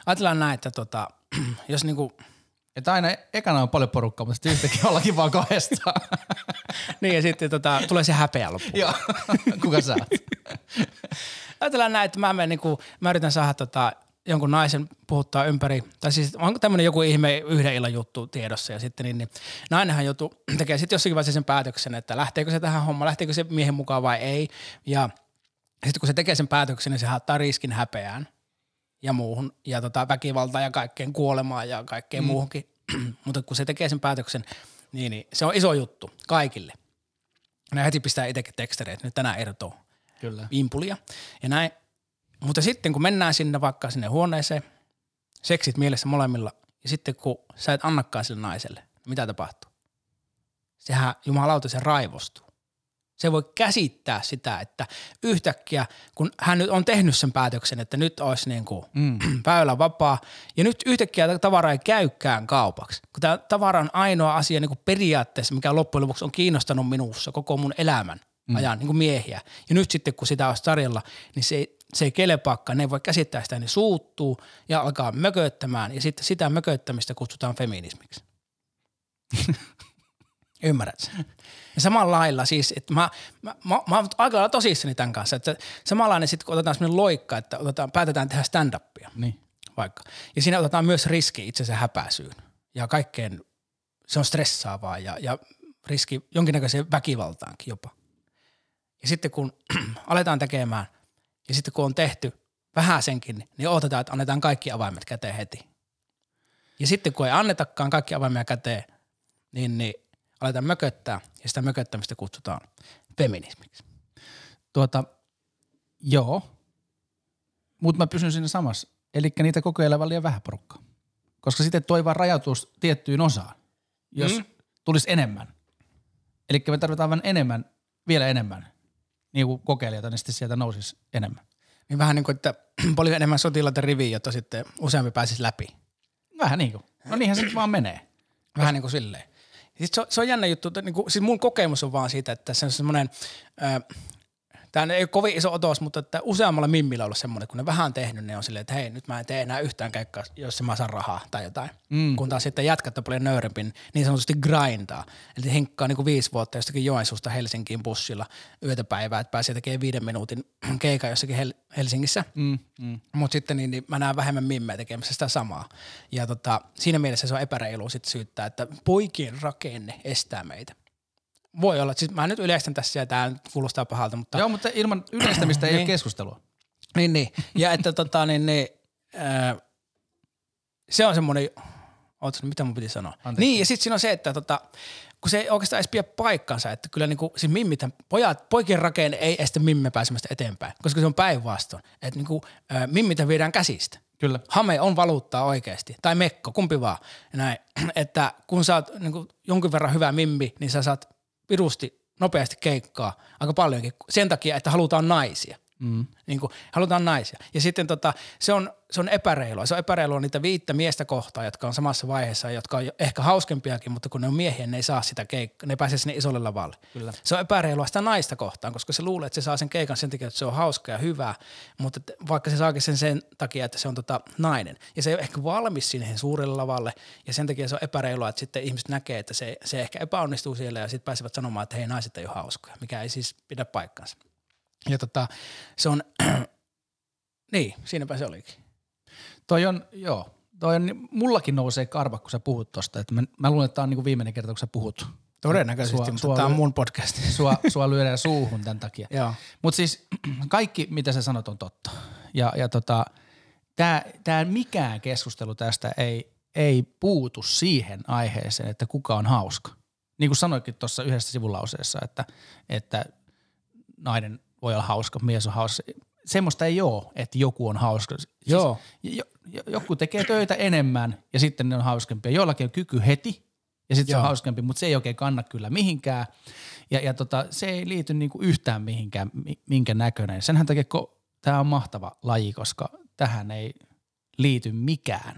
Ajatellaan näin, että tota, jos niin kuin, Että aina ekana on paljon porukkaa, mutta sitten yhtäkkiä ollakin vaan kahdestaan. niin ja sitten tota, tulee se häpeä loppuun. Joo, kuka sä oot? Ajatellaan näin, että mä, menen, niin kuin, mä yritän saada tota, jonkun naisen puhuttaa ympäri, tai siis onko tämmöinen joku ihme yhden illan juttu tiedossa ja sitten niin, niin nainenhan joutuu, tekee sitten jossakin vaiheessa sen päätöksen, että lähteekö se tähän hommaan, lähteekö se miehen mukaan vai ei ja sitten kun se tekee sen päätöksen, niin se ottaa riskin häpeään ja muuhun ja tota, väkivaltaan ja kaikkeen kuolemaan ja kaikkeen mm. muuhunkin, mutta kun se tekee sen päätöksen, niin, niin se on iso juttu kaikille. Ne heti pistää itsekin tekstereitä, että nyt tänään irtoaa Kyllä. impulia ja näin. Mutta sitten kun mennään sinne vaikka sinne huoneeseen, seksit mielessä molemmilla, ja sitten kun sä et annakaan sille naiselle, mitä tapahtuu? Sehän jumalauta se raivostuu. Se voi käsittää sitä, että yhtäkkiä, kun hän nyt on tehnyt sen päätöksen, että nyt olisi niin kuin mm. väylä vapaa, ja nyt yhtäkkiä tavara ei käykään kaupaksi. Kun tämä tavara on ainoa asia niin kuin periaatteessa, mikä loppujen lopuksi on kiinnostanut minussa koko mun elämän mm. ajan niin kuin miehiä. Ja nyt sitten, kun sitä olisi tarjolla, niin se ei, se ei kelepaakaan, ne ei voi käsittää sitä, niin suuttuu ja alkaa mököttämään, ja sitten sitä mököttämistä kutsutaan feminismiksi. Ymmärrät? Ja samalla lailla siis, että mä, mä, mä, mä oon aika lailla tosissani tämän kanssa, että samanlainen sitten kun otetaan sellainen loikka, että otetaan, päätetään tehdä stand-upia Niin. vaikka. Ja siinä otetaan myös riski itsensä häpäisyyn ja kaikkeen, se on stressaavaa ja, ja riski jonkinnäköiseen väkivaltaankin jopa. Ja sitten kun aletaan tekemään ja sitten kun on tehty vähän senkin, niin odotetaan, että annetaan kaikki avaimet käteen heti. Ja sitten kun ei annetakaan kaikki avaimia käteen, niin, niin aletaan mököttää ja sitä mököttämistä kutsutaan feminismiksi. Tuota, joo, mutta mä pysyn siinä samassa. Eli niitä kokeilevan liian vähän porukkaa. Koska sitten toi vaan rajautus tiettyyn osaan, jos Mm. tulisi enemmän. Eli me tarvitaan vain enemmän, vielä enemmän, niin kuin kokeilijoita, niin sitten sieltä nousisi enemmän. Niin vähän niin kuin, että paljon enemmän sotilaita riviin, jotta sitten useampi pääsisi läpi. Vähän niin kuin. No niinhän se nyt vaan menee. Vähän niin kuin silleen. Sitten se, on, se on jännä juttu, niin kuin, siis mun kokemus on vaan siitä, että se on semmoinen, tämä ei ole kovin iso otos, mutta että useammalla mimmillä on ollut semmoinen, kun ne vähän on tehnyt, ne on silleen, että hei, nyt mä en tee enää yhtään keikkaa, jos mä saan rahaa tai jotain. Mm. Kun taas sitten jätkät on paljon nöyrempi, niin sanotusti grindaa. Eli hinkkaa niin kuin viisi vuotta jostakin Joensuusta Helsinkiin bussilla yötä päivää, että pääsee tekemään viiden minuutin keikan jossakin Hel- Helsingissä. Mm, mm. Mutta sitten niin, niin mä näen vähemmän mimmeä tekemässä sitä samaa. Ja tota, siinä mielessä se on epäreilu sitten syyttää, että poikien rakenne estää meitä. Voi olla, siis mä nyt yleistän tässä ja tämä kuulostaa pahalta, mutta Joo, mutta ilman yleistämistä ei Niin. ole keskustelua. niin, niin. Ja että tota, niin, niin, ää, se on semmoinen, ootas, mitä mun piti sanoa? Anteeksi. Niin, ja sitten siinä on se, että tota, kun se ei oikeastaan edes pidä paikkansa, että kyllä niinku, siis mimmithän, pojat, poikien rakenne ei estä mimme pääsemästä eteenpäin, koska se on päinvastoin. Että niinku, ää, mimmitä viedään käsistä. Kyllä. Hame on valuuttaa oikeasti, tai mekko, kumpi vaan. Näin. Että kun sä oot niin jonkin verran hyvä mimmi, niin sä saat virusti nopeasti keikkaa aika paljonkin sen takia, että halutaan naisia. Mm. Niin kuin, halutaan naisia. Ja sitten tota, se, on, se on epäreilua. Se on epäreilua niitä viittä miestä kohtaan, jotka on samassa vaiheessa, jotka on ehkä hauskempiakin, mutta kun ne on miehiä, ne ei saa sitä keikkaa, ne ei pääse sinne isolle lavalle. Kyllä. Se on epäreilua sitä naista kohtaan, koska se luulee, että se saa sen keikan sen takia, että se on hauska ja hyvä, mutta vaikka se saakin sen sen takia, että se on tota nainen. Ja se ei ole ehkä valmis siihen suurelle lavalle, ja sen takia se on epäreilua, että sitten ihmiset näkee, että se, se ehkä epäonnistuu siellä, ja sitten pääsevät sanomaan, että hei, naiset ei ole hauskoja, mikä ei siis pidä paikkansa. Ja tota, se on, niin, siinäpä se olikin. Toi on, joo, toi on, mullakin nousee karva, kun sä puhut tosta. Että mä, mä luulen, että tää on niinku viimeinen kerta, kun sä puhut. Todennäköisesti, Sua- mutta sua tämä on mun podcast. Sua, sua lyödään suuhun tämän takia. Joo. Mutta siis kaikki, mitä sä sanot, on totta. Ja, ja tota, tää, tää mikään keskustelu tästä ei, ei puutu siihen aiheeseen, että kuka on hauska. Niin kuin sanoikin tuossa yhdessä sivulauseessa, että, että nainen voi olla hauska, mies on hauska. Semmoista ei ole, että joku on hauska. Siis Joo. jo, jo, joku tekee töitä enemmän ja sitten ne on hauskempia. Joillakin on kyky heti ja sitten se on hauskempi, mutta se ei oikein kanna kyllä mihinkään. Ja, ja tota, se ei liity niinku yhtään mihinkään, mi- minkä näköinen. Senhän takia, kun tämä on mahtava laji, koska tähän ei liity mikään.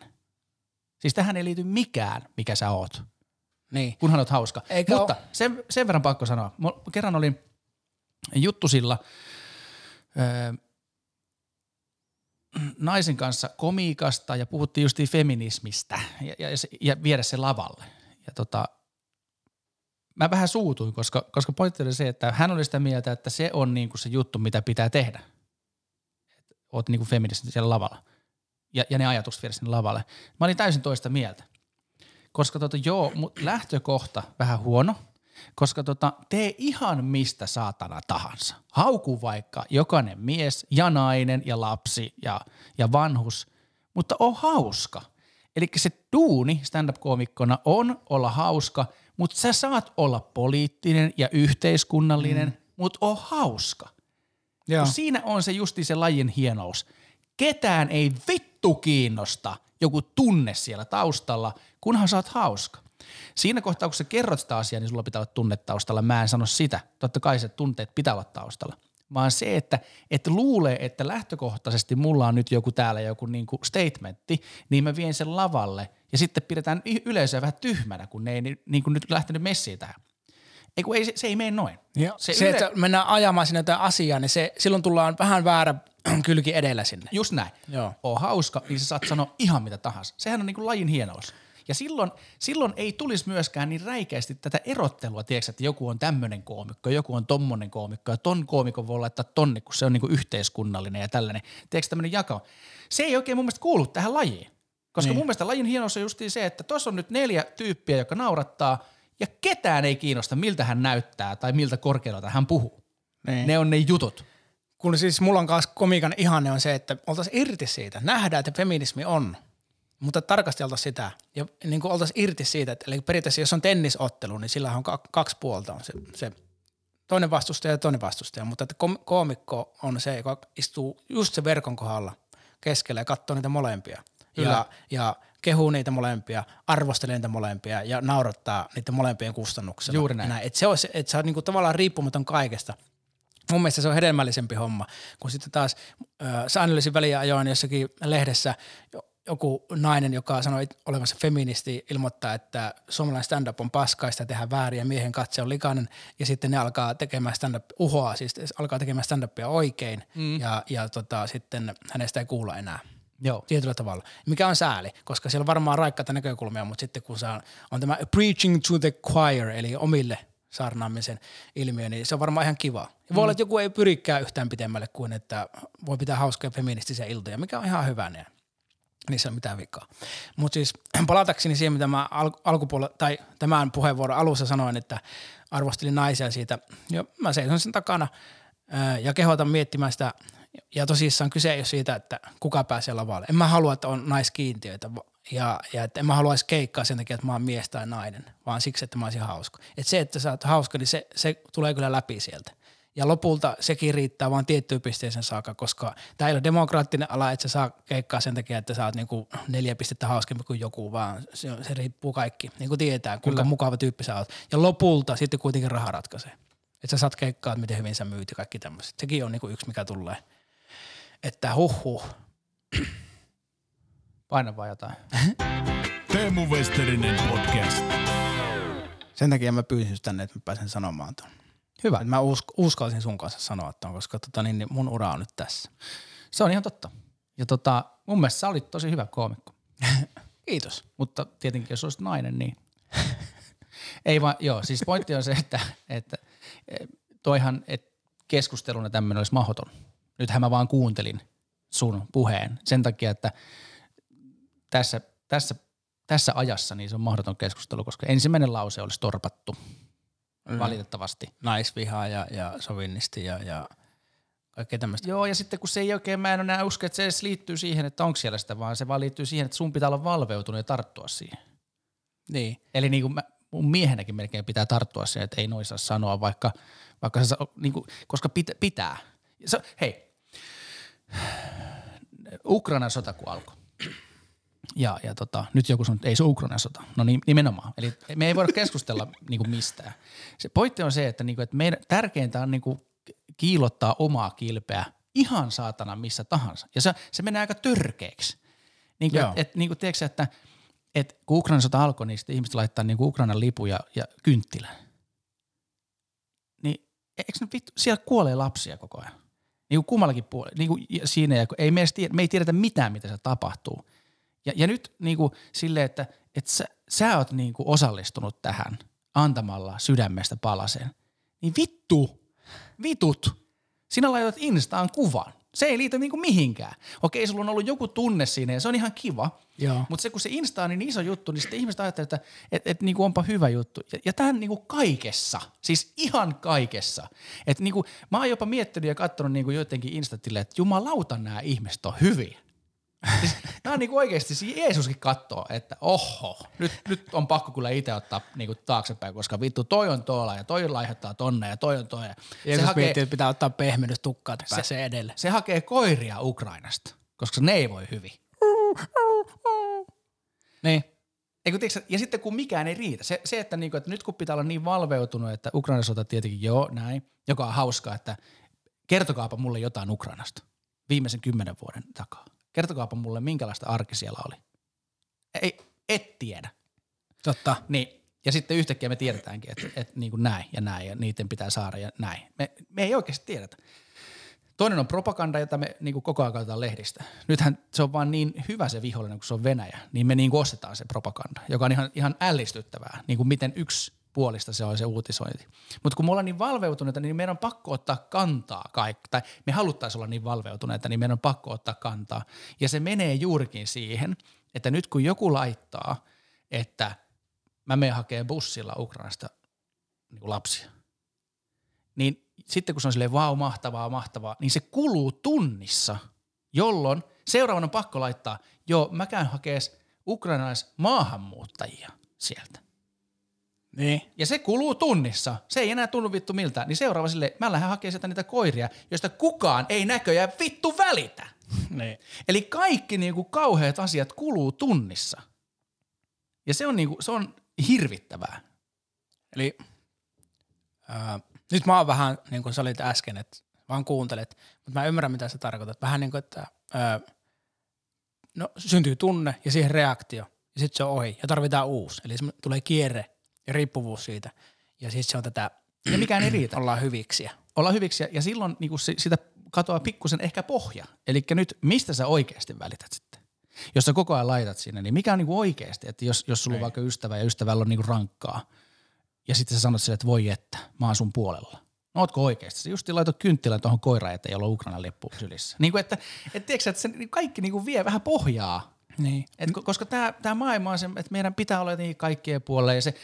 Siis tähän ei liity mikään, mikä sä oot, Niin. kunhan oot hauska. Eikä Mutta sen, sen verran pakko sanoa. Mä kerran olin Juttusilla öö, naisen kanssa komiikasta ja puhuttiin justiin feminismistä ja, ja, ja, viedä se lavalle. Ja tota, mä vähän suutuin, koska, koska pointti oli se, että hän oli sitä mieltä, että se on niinku se juttu, mitä pitää tehdä. Et oot niinku feministi siellä lavalla. Ja, ja ne ajatukset viedä sinne lavalle. Mä olin täysin toista mieltä. Koska tota, joo, mut lähtökohta vähän huono, koska tota, tee ihan mistä saatana tahansa. Hauku vaikka jokainen mies ja nainen ja lapsi ja, ja vanhus, mutta on hauska. Eli se duuni stand-up-koomikkona on olla hauska, mutta sä saat olla poliittinen ja yhteiskunnallinen, mm. mutta on hauska. Joo. Kun siinä on se justi se lajin hienous. Ketään ei vittu kiinnosta joku tunne siellä taustalla, kunhan sä oot hauska. Siinä kohtaa, kun sä kerrot sitä asiaa, niin sulla pitää olla tunne taustalla. Mä en sano sitä. Totta kai se tunteet pitää olla taustalla. Vaan se, että et luulee, että lähtökohtaisesti mulla on nyt joku täällä joku niinku statementti, niin mä vien sen lavalle ja sitten pidetään yleisöä vähän tyhmänä, kun ne ei ni- niinku nyt lähtenyt messiin tähän. Ei, kun ei, se, se ei mene noin. Joo. Se Se, yle- että mennään ajamaan sinne jotain asiaa, niin se, silloin tullaan vähän väärä kylki edellä sinne. Just näin. Joo. Oo hauska, niin sä saat sanoa ihan mitä tahansa. Sehän on niinku lajin hienous. Ja silloin, silloin ei tulisi myöskään niin räikeästi tätä erottelua, tiedätkö, että joku on tämmöinen koomikko, joku on tommonen koomikko ja ton koomikon voi laittaa tonne, kun se on niinku yhteiskunnallinen ja tällainen. Tiedätkö tämmöinen jako? Se ei oikein mun mielestä kuulu tähän lajiin. Koska niin. mun mielestä lajin hienous on justiin se, että tuossa on nyt neljä tyyppiä, joka naurattaa ja ketään ei kiinnosta, miltä hän näyttää tai miltä korkealta hän puhuu. Niin. Ne on ne jutut. Kun siis mulla on kanssa komiikan ihanne on se, että oltaisiin irti siitä. Nähdään, että feminismi on, mutta tarkasteltaisiin sitä ja niin kuin oltaisiin irti siitä. Että, eli periaatteessa jos on tennisottelu, niin sillä on ka- kaksi puolta. On se, se toinen vastustaja ja toinen vastustaja, mutta että koomikko on se, joka istuu just se verkon kohdalla keskellä ja katsoo niitä molempia. Kyllä. Ja, ja kehuu niitä molempia, arvostelee niitä molempia ja naurattaa niiden molempien kustannuksella. Juuri näin. Ja Että se on, se, että sä oot niinku tavallaan riippumaton kaikesta. Mun mielestä se on hedelmällisempi homma, kun sitten taas äh, säännöllisin väliä ajoin jossakin lehdessä joku nainen, joka sanoi olevansa feministi, ilmoittaa, että suomalainen stand-up on paskaista, tehdään väärin ja miehen katse on likainen ja sitten ne alkaa tekemään stand-up, uhoa siis alkaa tekemään stand-upia oikein mm. ja, ja tota, sitten hänestä ei kuulla enää Joo. tietyllä tavalla, mikä on sääli, koska siellä on varmaan raikkaita näkökulmia, mutta sitten kun se on, tämä preaching to the choir, eli omille saarnaamisen ilmiö, niin se on varmaan ihan kiva. Ja voi olla, että joku ei pyrikään yhtään pitemmälle kuin, että voi pitää hauskoja feministisiä iltoja, mikä on ihan hyvä. Niin niissä ole mitään vikaa. Mutta siis palatakseni siihen, mitä mä al- alkupuolella, tai tämän puheenvuoron alussa sanoin, että arvostelin naisia siitä. Jo, mä seison sen takana ja kehotan miettimään sitä. Ja tosissaan kyse ei ole siitä, että kuka pääsee lavalle. En mä halua, että on naiskiintiöitä ja, ja että en mä haluaisi keikkaa sen takia, että mä oon mies tai nainen, vaan siksi, että mä olisin hauska. Et se, että sä oot hauska, niin se, se tulee kyllä läpi sieltä. Ja lopulta sekin riittää vaan tiettyyn pisteeseen saakka, koska tämä ei ole demokraattinen ala, että sä saa keikkaa sen takia, että sä oot niinku neljä pistettä hauskempi kuin joku, vaan se, se riippuu kaikki. Niin kuin tietää, kuinka Kyllä. mukava tyyppi sä oot. Ja lopulta sitten kuitenkin raha ratkaisee. Että sä saat keikkaa, että miten hyvin sä myyt ja kaikki tämmöiset. Sekin on niinku yksi, mikä tulee. Että huh huh. Paina vaan jotain. Teemu Westerinen podcast. Sen takia mä pyysin tänne, että mä pääsen sanomaan ton. Hyvä. Että mä usk- uskalsin sun kanssa sanoa ton, koska tota, niin, niin mun ura on nyt tässä. Se on ihan totta. Ja tota, mun mielestä sä olit tosi hyvä koomikko. Kiitos. Mutta tietenkin jos olisit nainen, niin ei vaan, joo, siis pointti on se, että, että eh, toihan, että keskusteluna tämmöinen olisi mahdoton. Nythän mä vaan kuuntelin sun puheen sen takia, että tässä, tässä, tässä ajassa niin se on mahdoton keskustelu, koska ensimmäinen lause olisi torpattu mm. valitettavasti. Naisvihaa ja, ja sovinnisti ja, ja kaikkea tämmöistä. Joo, ja sitten kun se ei oikein, mä en enää usko, että se edes liittyy siihen, että onko siellä sitä, vaan se vaan liittyy siihen, että sun pitää olla valveutunut ja tarttua siihen. Niin. Eli niin kuin mä, mun miehenäkin melkein pitää tarttua siihen, että ei noin saa sanoa, vaikka, vaikka se, niin kuin, koska pit, pitää. Se, hei, Ukrainan sota kun alkoi. Ja, ja tota, nyt joku sanoo, että ei se ole Ukrainan sota. No niin, nimenomaan. Eli me ei voida keskustella niin kuin mistään. Se pointti on se, että, niin kuin, että meidän tärkeintä on niin kuin kiilottaa omaa kilpeä ihan saatana missä tahansa. Ja se, se menee aika törkeäksi. Niin kuin, et, et, niin kuin, tiedätkö, että et kun Ukrainan sota alkoi, niin sitten ihmiset laittaa niin kuin Ukrainan lipu ja, ja kynttilän. Niin eikö ne vittu, siellä kuolee lapsia koko ajan. Niin kuin kummallakin puolella. Niin kuin siinä, ja kun ei me, edes tiedä, me ei tiedetä mitään, mitä se tapahtuu. Ja, ja nyt niin kuin silleen, että, että sä, sä oot niin kuin osallistunut tähän antamalla sydämestä palasen. Niin vittu, vitut, sinä laitat Instaan kuvan. Se ei liity niinku mihinkään. Okei, sulla on ollut joku tunne siinä ja se on ihan kiva. Joo. Mutta se, kun se Insta on niin iso juttu, niin sitten ihmiset ajattelee, että et, et, niinku onpa hyvä juttu. Ja, ja tämä niinku kaikessa, siis ihan kaikessa. Et niinku, mä oon jopa miettinyt ja katsonut niinku joidenkin Instatille, että jumalauta nämä ihmiset on hyviä. Siis, nämä on niinku oikeasti, siis Jeesuskin katsoo, että oho, nyt, nyt on pakko kyllä itse ottaa niinku taaksepäin, koska vittu toi on tuolla ja toi laihettaa tonne ja toi on toi. Jeesus hakee, miettii, että pitää ottaa pehmennys tukkaa, että pääsee edelle. Se hakee koiria Ukrainasta, koska ne ei voi hyvin. Niin. Eikö, tiiäksä, ja sitten kun mikään ei riitä, se, se että, niinku, että nyt kun pitää olla niin valveutunut, että Ukrainan sota tietenkin joo, näin, joka on hauskaa, että kertokaapa mulle jotain Ukrainasta viimeisen kymmenen vuoden takaa. Kertokaapa mulle, minkälaista arki siellä oli. Ei, et tiedä. Totta. Niin, ja sitten yhtäkkiä me tiedetäänkin, että, että niin kuin näin ja näin ja niiden pitää saada ja näin. Me, me ei oikeasti tiedetä. Toinen on propaganda, jota me niin kuin koko ajan katsotaan lehdistä. Nythän se on vaan niin hyvä se vihollinen, kun se on Venäjä, niin me niin kuin ostetaan se propaganda, joka on ihan, ihan ällistyttävää, niin kuin miten yksi puolista se on se uutisointi. Mutta kun me ollaan niin valveutuneita, niin meidän on pakko ottaa kantaa kaikki, tai me haluttaisiin olla niin valveutuneita, niin meidän on pakko ottaa kantaa. Ja se menee juurikin siihen, että nyt kun joku laittaa, että mä menen hakemaan bussilla Ukrainasta niin lapsia, niin sitten kun se on silleen vau, mahtavaa, mahtavaa, niin se kuluu tunnissa, jolloin seuraavan on pakko laittaa, joo, mä käyn hakemaan ukrainalais maahanmuuttajia sieltä. Niin. Ja se kuluu tunnissa. Se ei enää tunnu vittu miltä. Niin seuraava sille, mä lähden hakemaan sieltä niitä koiria, joista kukaan ei näköjään vittu välitä. Niin. Eli kaikki niinku kauheat asiat kuluu tunnissa. Ja se on, niinku, se on hirvittävää. Eli ää, nyt mä oon vähän, niin kuin sä olit äsken, että vaan kuuntelet, mutta mä ymmärrän, mitä sä tarkoitat. Vähän niin kuin, että ää, no, syntyy tunne ja siihen reaktio, ja sitten se on ohi, ja tarvitaan uusi. Eli se tulee kierre ja riippuvuus siitä, ja sitten se on tätä, Ja mikään ei riitä. ollaan hyviksiä. Olla hyviksi ja, silloin niinku si, sitä katoaa pikkusen ehkä pohja. Eli nyt mistä sä oikeasti välität sitten? Jos sä koko ajan laitat sinne, niin mikä on niinku oikeasti, että jos, jos sulla on Ei. vaikka ystävä ja ystävällä on niinku rankkaa, ja sitten sä sanot sille, että voi että, mä oon sun puolella. No ootko oikeasti? Sä just laitot kynttilän tuohon koiraan eteen, jolla on Ukrainan lippu sylissä. Niin kuin, että, et, tiedätkö, että se niinku kaikki niinku vie vähän pohjaa Niin. et, ko- koska tämä tää maailma on se, että meidän pitää olla niin kaikkien puolella. Ja se,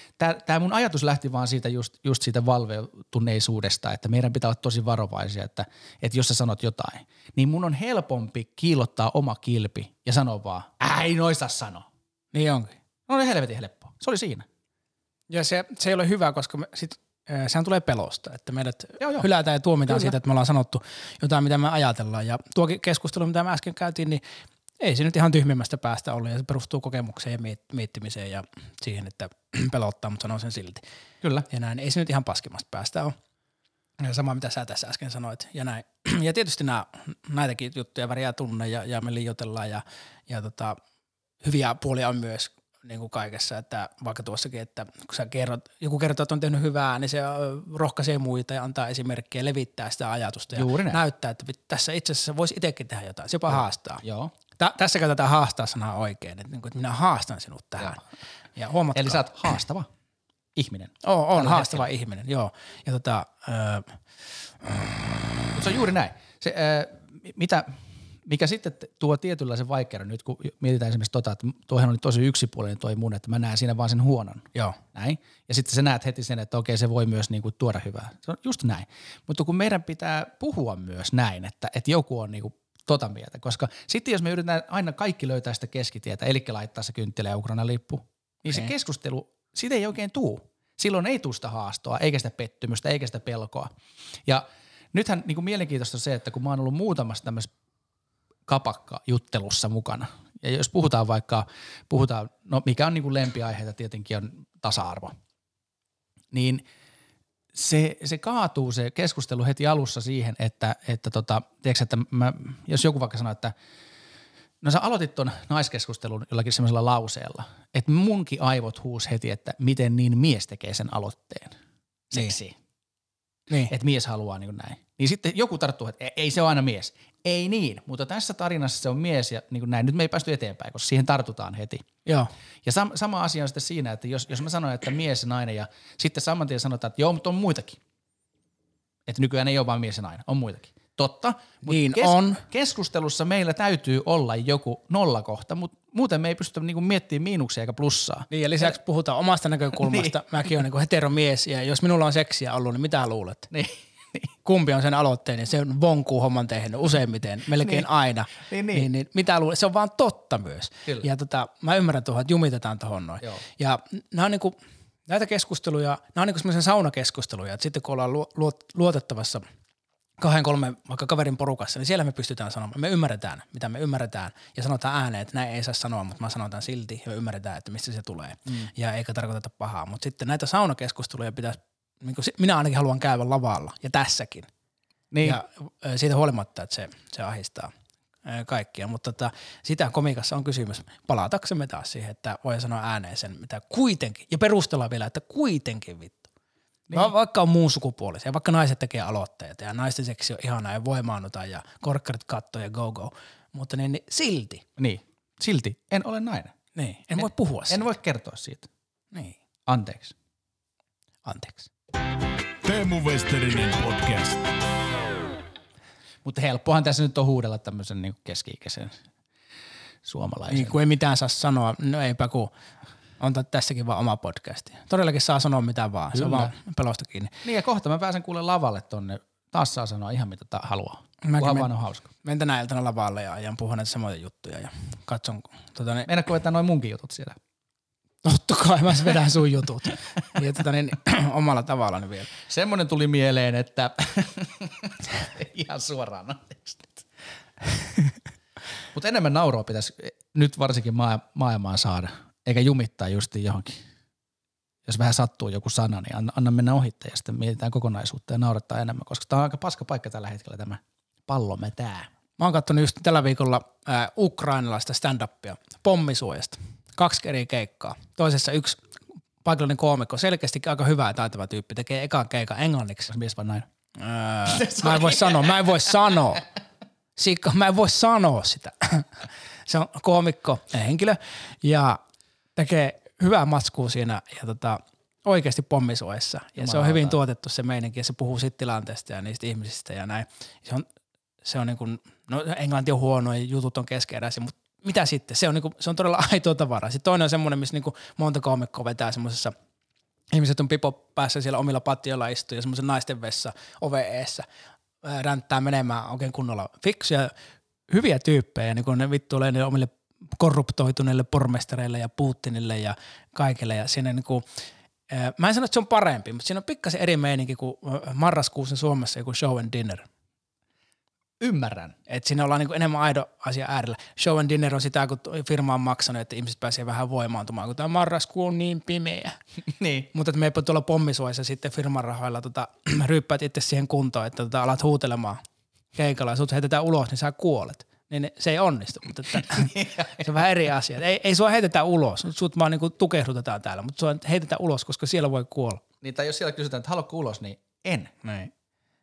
tämä mun ajatus lähti vaan siitä just, just siitä valveutuneisuudesta, että meidän pitää olla tosi varovaisia, että, että jos sä sanot jotain, niin mun on helpompi kiillottaa oma kilpi ja sanoa vaan, ei noista sano. Niin onkin. No oli helvetin helppoa. Se oli siinä. Ja se, se ei ole hyvä, koska me sit, sehän tulee pelosta, että meidät Joo, joo. hylätään ja tuomitaan Kyllä. siitä, että me ollaan sanottu jotain, mitä me ajatellaan. Ja tuo keskustelu, mitä me äsken käytiin, niin ei se nyt ihan tyhmimmästä päästä ollut ja se perustuu kokemukseen ja miet- miettimiseen ja siihen, että pelottaa, mutta sanon sen silti. Kyllä. Ja näin, ei se nyt ihan paskimmasta päästä ole. Ja sama mitä sä tässä äsken sanoit. Ja, näin. ja tietysti nämä, näitäkin juttuja väriä tunne ja, ja me liioitellaan ja, ja tota, hyviä puolia on myös niin kuin kaikessa, että vaikka tuossakin, että kun sä kerrot, joku kertoo, että on tehnyt hyvää, niin se rohkaisee muita ja antaa esimerkkejä, levittää sitä ajatusta ja Juuri näin. näyttää, että tässä itse asiassa voisi itsekin tehdä jotain, se jopa haastaa. Joo. Tä, tässä käytetään haastaa sanaa oikein, että, niin kuin, että minä haastan sinut tähän. Ja huomatkaa, Eli sä oot haastava ihminen. on, on tällä haastava ihminen, joo. Ja tota, ö, Mutta se on juuri näin. Se, äh, mitä, mikä sitten tuo tietynlaisen vaikeuden nyt, kun mietitään esimerkiksi tota, että tuohan oli tosi yksipuolinen toi mun, että mä näen siinä vaan sen huonon. joo, Näin. Ja sitten sä näet heti sen, että okei, se voi myös niinku tuoda hyvää. Se on just näin. Mutta kun meidän pitää puhua myös näin, että, että joku on niinku tota mieltä, koska sitten jos me yritetään aina kaikki löytää sitä keskitietä, eli laittaa se kynttilä ja Ukraina lippu, niin se Okei. keskustelu, siitä ei oikein tuu. Silloin ei tule sitä haastoa, eikä sitä pettymystä, eikä sitä pelkoa. Ja nythän niin kuin mielenkiintoista on se, että kun mä oon ollut muutamassa tämmöisessä kapakkajuttelussa mukana, ja jos puhutaan vaikka, puhutaan, no mikä on niin kuin lempiaiheita tietenkin on tasa-arvo, niin se, se kaatuu se keskustelu heti alussa siihen, että, että, tota, tiedätkö, että mä, jos joku vaikka sanoo, että no sä aloitit ton naiskeskustelun jollakin semmoisella lauseella, että munkin aivot huus heti, että miten niin mies tekee sen aloitteen. Seksi. Niin. että mies haluaa niin kuin näin. Niin sitten joku tarttuu, että ei- ei se ole aina mies. Ei niin, mutta tässä tarinassa se on mies ja niin kuin näin. Nyt me ei päästy eteenpäin, koska siihen tartutaan heti. Joo. Ja sam- sama asia on sitten siinä, että jos, jos mä sanon, että mies ja nainen ja sitten saman tien sanotaan, että joo, mutta on muitakin. Että nykyään ei ole vain mies ja nainen, on muitakin. Totta, mutta Niin on. keskustelussa meillä täytyy olla joku nollakohta, mutta muuten me ei pystytä niinku miettimään miinuksia eikä plussaa. Niin ja lisäksi puhutaan omasta näkökulmasta. niin. Mäkin olen niin heteromies ja jos minulla on seksiä ollut, niin mitä luulet? Niin. Kumpi on sen aloitteen, niin se on vonkuu homman tehnyt useimmiten, melkein Niin. aina. Niin, niin. niin, niin mitä luulet? Se on vaan totta myös. Kyllä. Ja tota, mä ymmärrän tuohon, että jumitetaan tuohon noin. Joo. Ja nämä on niinku, näitä keskusteluja, nämä on niinku semmoisia saunakeskusteluja, että sitten kun ollaan luo, luot, luotettavassa kahden, kolmen vaikka kaverin porukassa, niin siellä me pystytään sanomaan. Me ymmärretään, mitä me ymmärretään ja sanotaan ääneen, että näin ei saa sanoa, mutta mä sanotaan silti ja me ymmärretään, että mistä se tulee. Mm. Ja eikä tarkoiteta pahaa. Mutta sitten näitä saunakeskusteluja pitäisi, niin kuin, minä ainakin haluan käydä lavalla ja tässäkin. Niin. Ja siitä huolimatta, että se, se ahistaa kaikkia. Mutta tota, sitä komikassa on kysymys. Palataksemme taas siihen, että voi sanoa ääneen sen, mitä kuitenkin, ja perustella vielä, että kuitenkin vittu. Niin. Va- vaikka on muun sukupuolisia, vaikka naiset tekee aloitteita ja naisten seksi on ihanaa ja voimaannuta ja korkkarit katto ja go go, mutta niin, niin silti, niin. Silti en ole nainen. niin, en, en voi puhua En siitä. voi kertoa siitä. Niin, Anteeksi. anteeksi. Teemu Westerinen podcast. Mutta helppohan tässä nyt on huudella tämmöisen niin keski-ikäisen suomalaisen. Niin, kun ei mitään saa sanoa, no eipä kun on tä- tässäkin vaan oma podcasti. Todellakin saa sanoa mitä vaan, se on Kyllä. vaan pelosta kiinni. Niin ja kohta mä pääsen kuule lavalle tonne. Taas saa sanoa ihan mitä ta- haluaa. Mäkin Kunhan men- vaan on hauska. Menen tänä iltana lavalle ja ajan puhua näitä samoja juttuja ja katson, tota, niin, Meinaatko vetää noin munkin jutut siellä? Totta kai mä vedän sun jutut. ja tota, niin, omalla tavallaan vielä. Semmoinen tuli mieleen, että ihan suoraan anteeksi. Mutta enemmän nauroa pitäisi nyt varsinkin maa- maailmaan saada, eikä jumittaa justiin johonkin. Jos vähän sattuu joku sana, niin anna, anna mennä ohitte ja sitten mietitään kokonaisuutta ja naurattaa enemmän, koska tämä on aika paska paikka tällä hetkellä tämä pallomme tää. Mä oon katsonut just tällä viikolla äh, ukrainalaista stand-upia pommisuojasta. Kaksi eri keikkaa. Toisessa yksi paikallinen koomikko, selkeästi aika hyvä ja taitava tyyppi, tekee ekan keikan englanniksi. Mies vai näin? Öö, mä en voi sanoa, mä en voi sanoa. Sikka, mä en voi sanoa sitä. Se on koomikko ja henkilö ja tekee hyvää matskua siinä ja tota, oikeasti pommisuojassa. Ja se on hyvin tuotettu se meininki ja se puhuu siitä tilanteesta ja niistä ihmisistä ja näin. Se on, se on niin kuin, no englanti on huono ja jutut on keskeeräisiä, mutta mitä sitten? Se on, niin kuin, se on todella aitoa tavaraa. Sitten toinen on semmoinen, missä niin kuin monta koomikkoa vetää semmoisessa ihmiset on pipo päässä siellä omilla patioilla istuu ja semmoisen naisten vessa ove eessä ää, ränttää menemään oikein kunnolla fiksuja, hyviä tyyppejä, niin kun ne vittuilee niille omille korruptoituneille pormestareille ja Putinille ja kaikille ja siinä niin kuin, mä en sano, että se on parempi, mutta siinä on pikkasen eri meininki kuin marraskuussa Suomessa joku show and dinner. Ymmärrän. Et siinä ollaan niinku enemmän aidon asia äärellä. Show and dinner on sitä, kun firma on maksanut, että ihmiset pääsee vähän voimaantumaan, kun tämä marraskuu on niin pimeä. niin. Mutta että me ei tuolla pommisuojassa sitten firman rahoilla tota, ryyppäät itse siihen kuntoon, että tota, alat huutelemaan keikalla ja sut heitetään ulos, niin sä kuolet. Niin se ei onnistu, mutta että, se on vähän eri asia. Ei, ei sua heitetä ulos, sut vaan niinku tukehdutetaan täällä, mutta sua heitetään ulos, koska siellä voi kuolla. Niin, tai jos siellä kysytään, että haluatko ulos, niin en. Näin.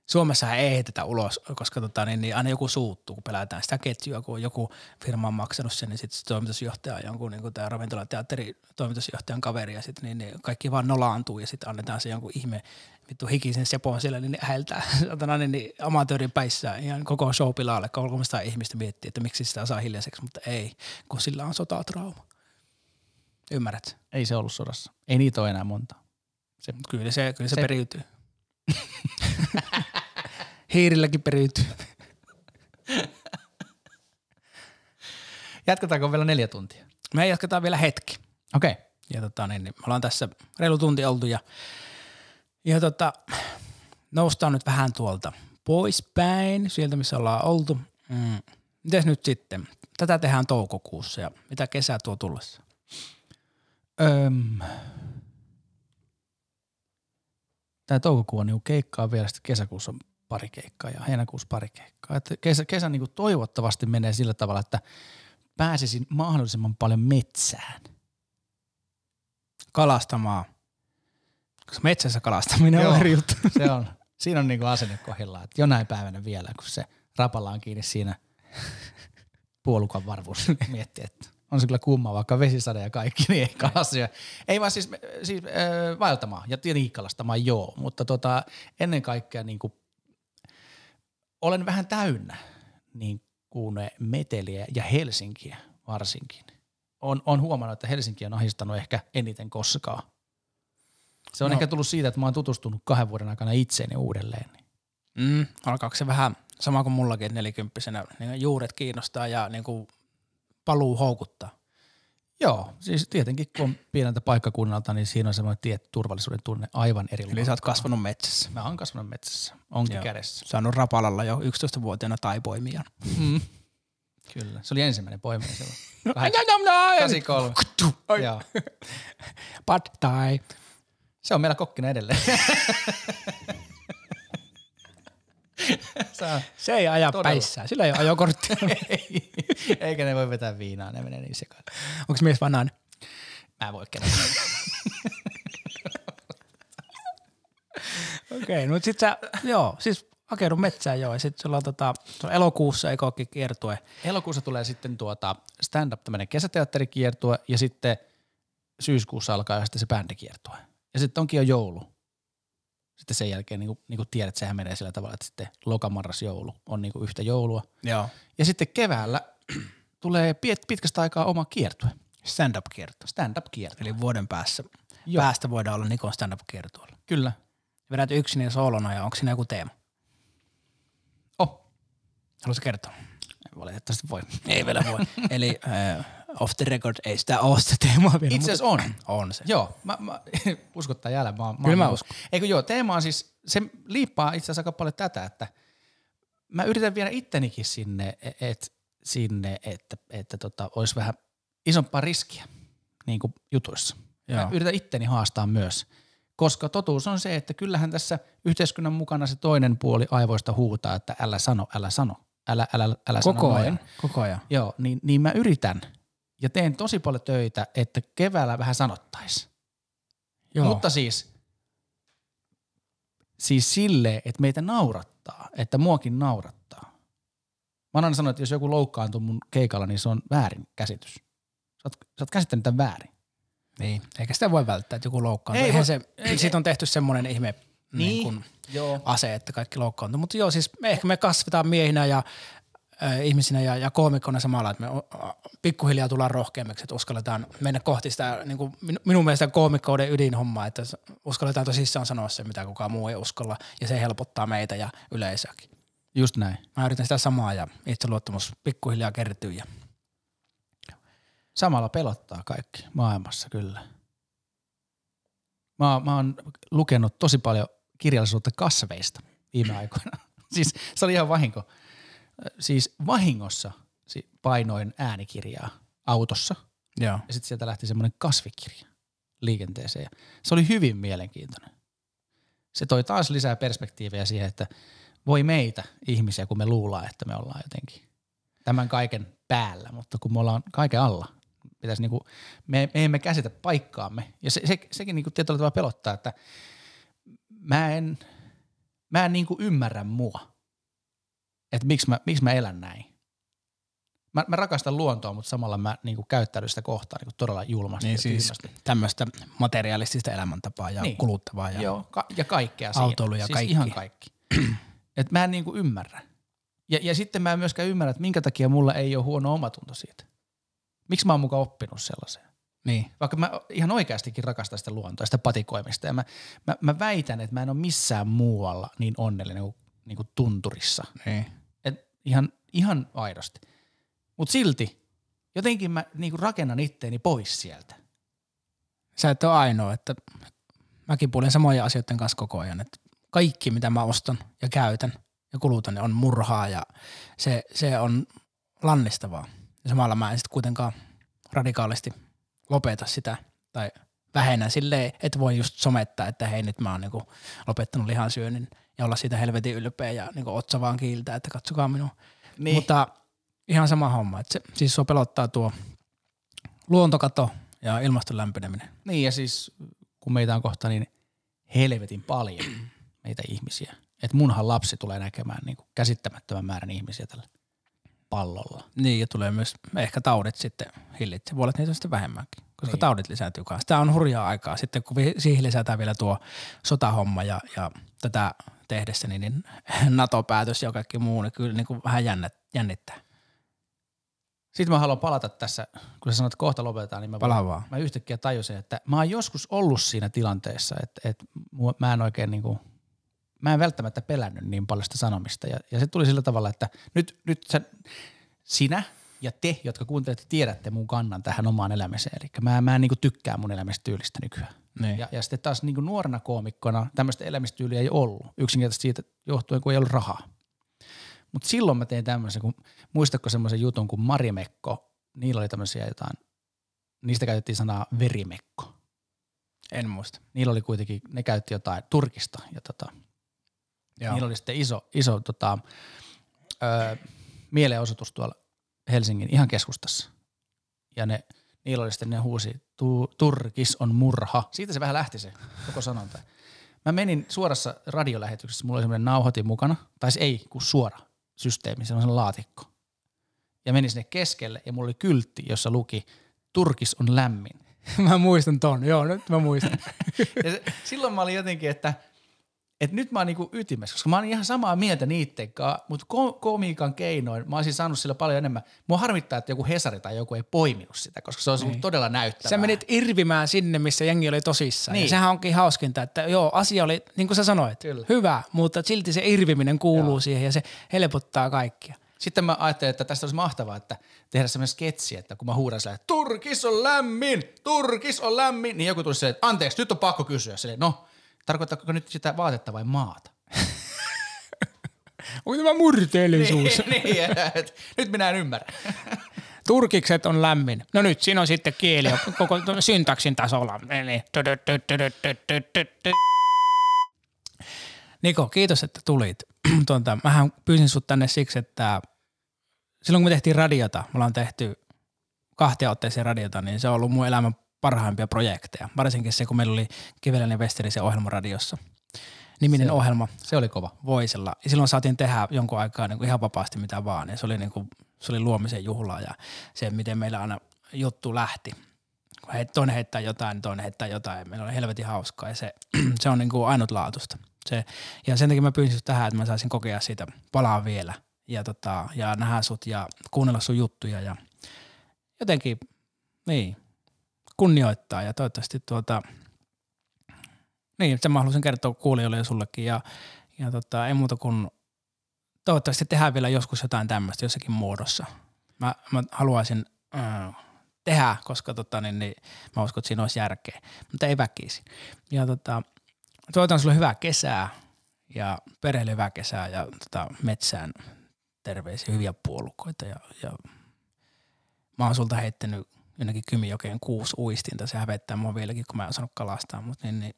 Suomessa ei heitetä ulos, koska tota, niin, niin aina joku suuttuu, kun pelätään sitä ketjua, kun joku firma on maksanut sen, niin sitten se toimitusjohtaja, jonkun niin tämä ravintolateatteri toimitusjohtajan kaveri, ja sitten niin, niin kaikki vaan nolaantuu, ja sitten annetaan se jonkun ihme vittu hikisen sepon siellä, niin häiltää satana, niin, niin amatöörin päissään ihan koko show pilalle, 300 ihmistä miettii, että miksi sitä saa hiljaiseksi, mutta ei, kun sillä on sotatrauma. Ymmärrät? Ei se ollut sodassa. Ei niitä ole enää monta. Se, Kyllä se, kyllä se, Se- periytyy. Hiirilläkin periytyy. jatketaanko vielä neljä tuntia? Me jatketaan vielä hetki. Okei. Okay. Ja tota, niin, niin, me ollaan tässä reilu tunti oltu ja, ja tota, noustaan nyt vähän tuolta poispäin, sieltä missä ollaan oltu. Mm. Mites nyt sitten? Tätä tehdään toukokuussa ja mitä kesä tuo tullessa? Öm. Tämä toukokuu on niinku keikkaa vielä, sitten kesäkuussa on pari keikkaa ja heinäkuussa pari keikkaa. Että kesä, kesä niinku toivottavasti menee sillä tavalla, että pääsisin mahdollisimman paljon metsään. Kalastamaan. Koska metsässä kalastaminen Joo. on eri juttu. Se on. Siinä on niinku asenne kohdillaan, että jonain päivänä vielä, kun se rapalla on kiinni siinä puolukan varvuus, miettii, että on se kyllä kumma, vaikka vesisade ja kaikki, niin ei kalasia. Ei vaan siis, siis äh, vaeltamaan ja tietenkin kalastamaan joo, mutta tota, ennen kaikkea niin kuin, olen vähän täynnä niin kuin meteliä ja Helsinkiä varsinkin. On, on huomannut, että Helsinki on ahistanut ehkä eniten koskaan. Se on No. ehkä tullut siitä, että mä oon tutustunut kahden vuoden aikana itseeni uudelleen. Mm, alkaako se vähän sama kuin mullakin, nelikymppisenä niin juuret kiinnostaa ja niin kuin paluu houkuttaa? Joo, siis tietenkin kun on pieneltä paikkakunnalta, niin siinä on semmoinen tietty turvallisuuden tunne aivan eri Eli sä oot kasvanut metsässä. Mä oon kasvanut metsässä, onkin Joo. kädessä. Saanut Rapalalla jo 11-vuotiaana taipoimijan. Mm. Kyllä, se oli ensimmäinen poiminen silloin. No, 83. Joo. Pad thai. Se on meillä kokkina edelleen. Sä, Se ei aja Todella. päissään. Sillä ei ole ajokorttia. ei, eikä ne voi vetää viinaa, ne menee niin sekaan. Onko mies nainen? Mä en voi. Okei, okay, no sit sä, joo, siis hakeudun metsään joo, ja sit sulla on tota, elokuussa ekokki kiertue. Elokuussa tulee sitten tuota stand-up tämmöinen kesäteatterikiertue ja sitten syyskuussa alkaa sitten se bändikiertue. Ja sitten onkin jo joulu. Sitten sen jälkeen niin kuin, niin kuin tiedät, sehän menee sillä tavalla, että sitten lokamarras joulu on niin kuin yhtä joulua. Joo. Ja sitten keväällä tulee pit- pitkästä aikaa oma kiertue, Stand-up kiertue. stand-up kiertue. Eli vuoden päässä, Joo. päästä voidaan olla Nikon stand-up kiertueella. Kyllä. Vedät yksin ja soolona ja onko siinä joku teema? Oh, Haluatko kertoa? valitettavasti voi. Ei vielä voi. Eli äh, off the record ei sitä ole sitä teemaa vielä. Itse asiassa on. On se. Joo, mä, mä, uskottaa jälleen. Mä, mä, Kyllä mä niinku- uskon. Eikö joo, teema on siis, se liippaa itse asiassa aika paljon tätä, että mä yritän viedä ittenikin sinne, et, sinne että, että tota, olisi vähän isompaa riskiä niin kuin jutuissa. Mä Joo. yritän itteni haastaa myös, koska totuus on se, että kyllähän tässä yhteiskunnan mukana se toinen puoli aivoista huutaa, että älä sano, älä sano, älä, älä, älä Koko sano ajan. noin. Koko ajan. Joo, niin, niin mä yritän ja teen tosi paljon töitä, että keväällä vähän sanottaisiin. Joo. Mutta siis, siis silleen, että meitä naurattaa, että muakin naurattaa. Mä oon aina sanonut, että jos joku loukkaantuu mun keikalla, niin se on väärin käsitys. Sä oot, sä oot käsittänyt tämän väärin. Niin, eikä sitä voi välttää, että joku loukkaantuu. Ei Eihän voi- se, ei- siitä on tehty semmoinen ihme niin. Niin. kuin Joo. ase, että kaikki loukkaantuu. Mutta joo, siis me, ehkä me kasvetaan miehinä ja äh, ihmisinä ja, ja koomikkoina samalla, että me pikkuhiljaa tullaan rohkeammiksi, että uskalletaan mennä kohti sitä niin kuin min- minun mielestä koomikkouden ydinhommaa, että uskalletaan tosissaan sanoa se, mitä kukaan muu ei uskalla ja se helpottaa meitä ja yleisöäkin. Just näin. Mä yritän sitä samaa ja itseluottamus pikkuhiljaa kertyy ja Samalla pelottaa kaikki maailmassa kyllä. Mä, mä oon lukenut tosi paljon kirjallisuutta kasveista viime aikoina. siis se oli ihan vahinko. Siis vahingossa painoin äänikirjaa autossa joo. ja sitten sieltä lähti semmoinen kasvikirja liikenteeseen. Ja se oli hyvin mielenkiintoinen. Se toi taas lisää perspektiivejä siihen, että voi meitä ihmisiä, kun me luullaan, että me ollaan jotenkin tämän kaiken päällä, mutta kun me ollaan kaiken alla, pitäisi niinku, me, me emme käsitä paikkaamme. Ja se, se, sekin niinku tietyllä tavalla pelottaa, että mä en, mä en niinku ymmärrä mua, että miksi mä, miksi mä elän näin. Mä, mä rakastan luontoa, mutta samalla mä niinku käyttäydyn sitä kohtaan niinku todella julmasti Niin siis tämmöistä materialistista elämäntapaa ja Niin. niin. kuluttavaa. Ja Joo, ka- ja kaikkea. Autoilu ja siis kaikki. ihan kaikki. Et mä en niinku ymmärrä. Ja, ja sitten mä en myöskään ymmärrä, että minkä takia mulla ei ole huono omatunto siitä. Miksi mä oon mukaan oppinut sellaiseen? Niin. Vaikka mä ihan oikeastikin rakastan sitä luontoa, sitä patikoimista. Ja mä, mä, mä väitän, että mä en ole missään muualla niin onnellinen kuin, niin kuin tunturissa. niin. Et ihan, ihan aidosti. Mutta silti jotenkin mä niin kuin rakennan itteeni pois sieltä. Sä et ole ainoa, että mäkin puolen samojen asioiden kanssa koko ajan, että kaikki mitä mä ostan ja käytän ja kulutan on murhaa ja se, se on lannistavaa. Ja samalla mä en sitten kuitenkaan radikaalisti lopeta sitä tai vähennä silleen, että voi just somettaa, että hei nyt mä oon niinku lopettanut lihansyönnin ja olla siitä helvetin ylpeä ja niinku otsa vaan kiiltää, että katsokaa minua. Niin. Mutta ihan sama homma, että se, siis sua pelottaa tuo luontokato ja ilmaston lämpeneminen. Niin ja siis kun meitä on kohta niin helvetin paljon meitä ihmisiä, että munhan lapsi tulee näkemään niin kuin käsittämättömän määrän ihmisiä tällä pallolla. Niin, ja tulee myös ehkä taudit sitten hillitse. Voi olla, että niitä on sitten vähemmänkin, koska Niin. taudit lisääntyy kanssa. Tämä on hurjaa aikaa. Sitten kun siihen lisätään vielä tuo sotahomma ja, ja tätä tehdessä, niin, niin NATO-päätös ja kaikki muu, niin kyllä niin kuin vähän jännät, jännittää. Sitten mä haluan palata tässä, kun sä sanot, että kohta lopetetaan, niin mä, Palaa vaan. mä yhtäkkiä tajusin, että mä oon joskus ollut siinä tilanteessa, että, että mä en oikein niinku, mä en välttämättä pelännyt niin paljon sitä sanomista. Ja, ja se tuli sillä tavalla, että nyt, nyt sä, sinä ja te, jotka kuuntelette, tiedätte mun kannan tähän omaan elämiseen. Eli mä, mä en niinku tykkää mun elämästyylistä nykyään. Niin. Ja, ja sitten taas niin kuin nuorena koomikkona tämmöistä elämistyyliä ei ollut, yksinkertaisesti siitä johtuen, kun ei ollut rahaa. Mutta silloin mä tein tämmöisen, kun muistatko semmoisen jutun kuin Marimekko, niillä oli tämmöisiä jotain, niistä käytettiin sanaa verimekko. En muista. Niillä oli kuitenkin, ne käytti jotain Turkista ja tota, Joo. niillä oli sitten iso, iso tota, ö, mielenosoitus tuolla Helsingin ihan keskustassa. Ja ne, niillä oli sitten, ne huusi, tu, turkis on murha. Siitä se vähän lähti se koko sanonta. Mä menin suorassa radiolähetyksessä, mulla oli semmoinen nauhoitin mukana, tai se ei, kun suora systeemi, semmoinen laatikko. Ja menin sinne keskelle ja mulla oli kyltti, jossa luki, turkis on lämmin. mä muistan ton, joo, nyt mä muistan. Ja se, silloin mä olin jotenkin, että, että nyt mä oon niinku ytimessä, koska mä oon ihan samaa mieltä niitten kanssa, mutta ko- komiikan keinoin mä olisin saanut sillä paljon enemmän. Mua harmittaa, että joku Hesari tai joku ei poiminut sitä, koska se olisi ollut todella näyttävää. Sä menit irvimään sinne, missä jengi oli tosissaan. Niin. Niin. Ja sehän onkin hauskinta, että joo, asia oli, niin kuin sä sanoit, Kyllä. hyvä, mutta silti se irviminen kuuluu Joo. siihen ja se helpottaa kaikkia. Sitten mä ajattelin, että tästä olisi mahtavaa, että tehdä semmoinen sketsi, että kun mä huudan silleen, että Turkis on lämmin, Turkis on lämmin, niin joku tulisi silleen, että anteeksi, nyt on pakko kysyä. Silleen, no, tarkoittaako nyt sitä vaatetta vai maata? Oi tämä murteellisuus. niin, niin, nyt minä en ymmärrä. Turkikset on lämmin. No nyt siinä on sitten kieli koko syntaksin tasolla. Eli Niko, kiitos, että tulit. Tuota, mähän pyysin sut tänne siksi, että silloin kun me tehtiin radiota, me ollaan tehty kahtia otteeseen radiota, niin se on ollut mun elämän parhaimpia projekteja. Varsinkin se, kun meillä oli Kivelän ja Westerisen ohjelma radiossa. Niminen Se ohjelma Se oli kova. Voisella. Ja silloin saatiin tehdä jonkun aikaa niin kuin ihan vapaasti mitä vaan. Ja se oli, niin kuin, se oli luomisen juhla ja se, miten meillä aina juttu lähti. Kun heit, toinen heittää jotain, toinen heittää jotain. Meillä oli helvetin hauskaa ja se, se on niin kuin ainutlaatuista. Se, ja sen takia mä pyysin tähän, että mä saisin kokea siitä palaa vielä ja, tota, ja nähdä sut ja kuunnella sun juttuja ja jotenkin niin, kunnioittaa ja toivottavasti tuota, niin, sen mä haluaisin kertoa kuulijoille ja sullekin ja, ja tota, ei muuta kuin toivottavasti tehdään vielä joskus jotain tämmöistä jossakin muodossa. Mä, mä haluaisin äh, tehdä, koska tota, niin, niin, mä uskon, että siinä olisi järkeä, mutta ei väkisin. Ja tota, toivotan sulle hyvää kesää ja perheelle hyvää kesää ja tota, metsään terveisiä, hyviä puolukoita ja, ja mä oon sulta heittänyt jonnekin Kymijokeen kuusi uistinta, se hävettää mua vieläkin, kun mä en osannut kalastaa, mutta niin, niin,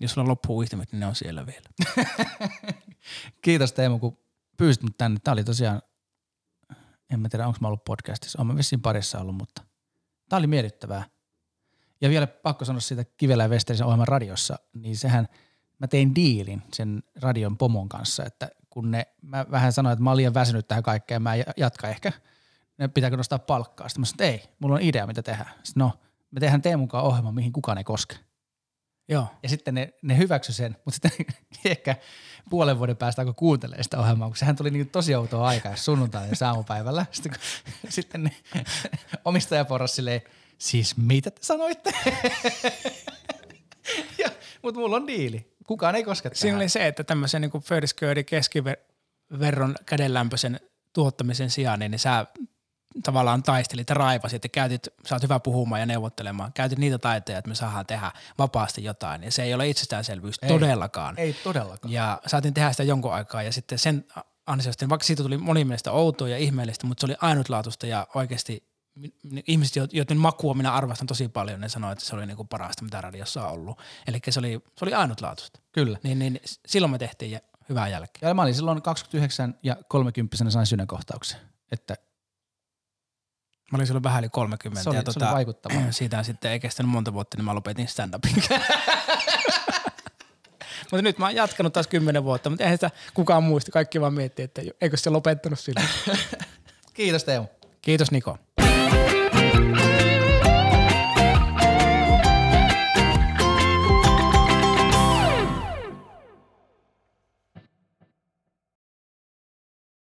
jos sulla loppuu uistimet, niin ne on siellä vielä. Kiitos Teemu, kun pyysit mut tänne. Tämä oli tosiaan, en mä tiedä, onko mä ollut podcastissa. Olen mä vissiin parissa ollut, mutta tämä oli miellyttävää. Ja vielä pakko sanoa siitä Kivelä ja Westerisen ohjelman radiossa, niin sehän, mä tein diilin sen radion pomon kanssa, että kun ne, mä vähän sanoin, että mä olen liian väsynyt tähän kaikkeen, mä jatka ehkä, ne pitääkö nostaa palkkaa. Sitten mä sanoin, että ei, mulla on idea, mitä tehdään. Sitten no, me tehdään Teemun kanssa ohjelma, mihin kukaan ei koske. Joo. Ja sitten ne, ne hyväksy sen, mutta sitten ehkä puolen vuoden päästä alkoi kuuntelemaan sitä ohjelmaa, kun sehän tuli niin tosi outoa aikaa sunnuntaina ja aamupäivällä. Sitten, kun, sitten ne omistajaporras silleen, siis mitä te sanoitte? ja, mutta mulla on diili. Kukaan ei koske Siinä tähän. oli se, että tämmöisen niin keskiverron kädenlämpöisen tuottamisen sijaan, niin sä tavallaan taistelit ja raivasit ja käytit, sä oot hyvä puhumaan ja neuvottelemaan, käytit niitä taitoja, että me saadaan tehdä vapaasti jotain. Ja se ei ole itsestäänselvyys Ei. todellakaan. Ei todellakaan. Ja saatiin tehdä sitä jonkun aikaa ja sitten sen ansiosta, vaikka siitä tuli moni mielestä outoa ja ihmeellistä, mutta se oli ainutlaatuista ja oikeasti ihmiset, jo- joiden makua minä arvostan tosi paljon, ne sanoivat, että se oli niinku parasta, mitä radiossa on ollut. Eli se oli, se oli ainutlaatuista. Kyllä. Niin, niin silloin me tehtiin hyvää jälkeä. Ja mä olin silloin 29 ja 30 sain sydänkohtauksen. Että Mä olin silloin vähän yli 30 se oli, ja se tota, oli vaikuttavaa. siitä sitten ei kestänyt monta vuotta, niin mä lopetin stand-upin. Mutta nyt mä oon jatkanut taas kymmenen vuotta, mutta eihän sitä kukaan muista. Kaikki vaan miettii, että eikö se lopettanut sillä. Kiitos Teemu. Kiitos Niko.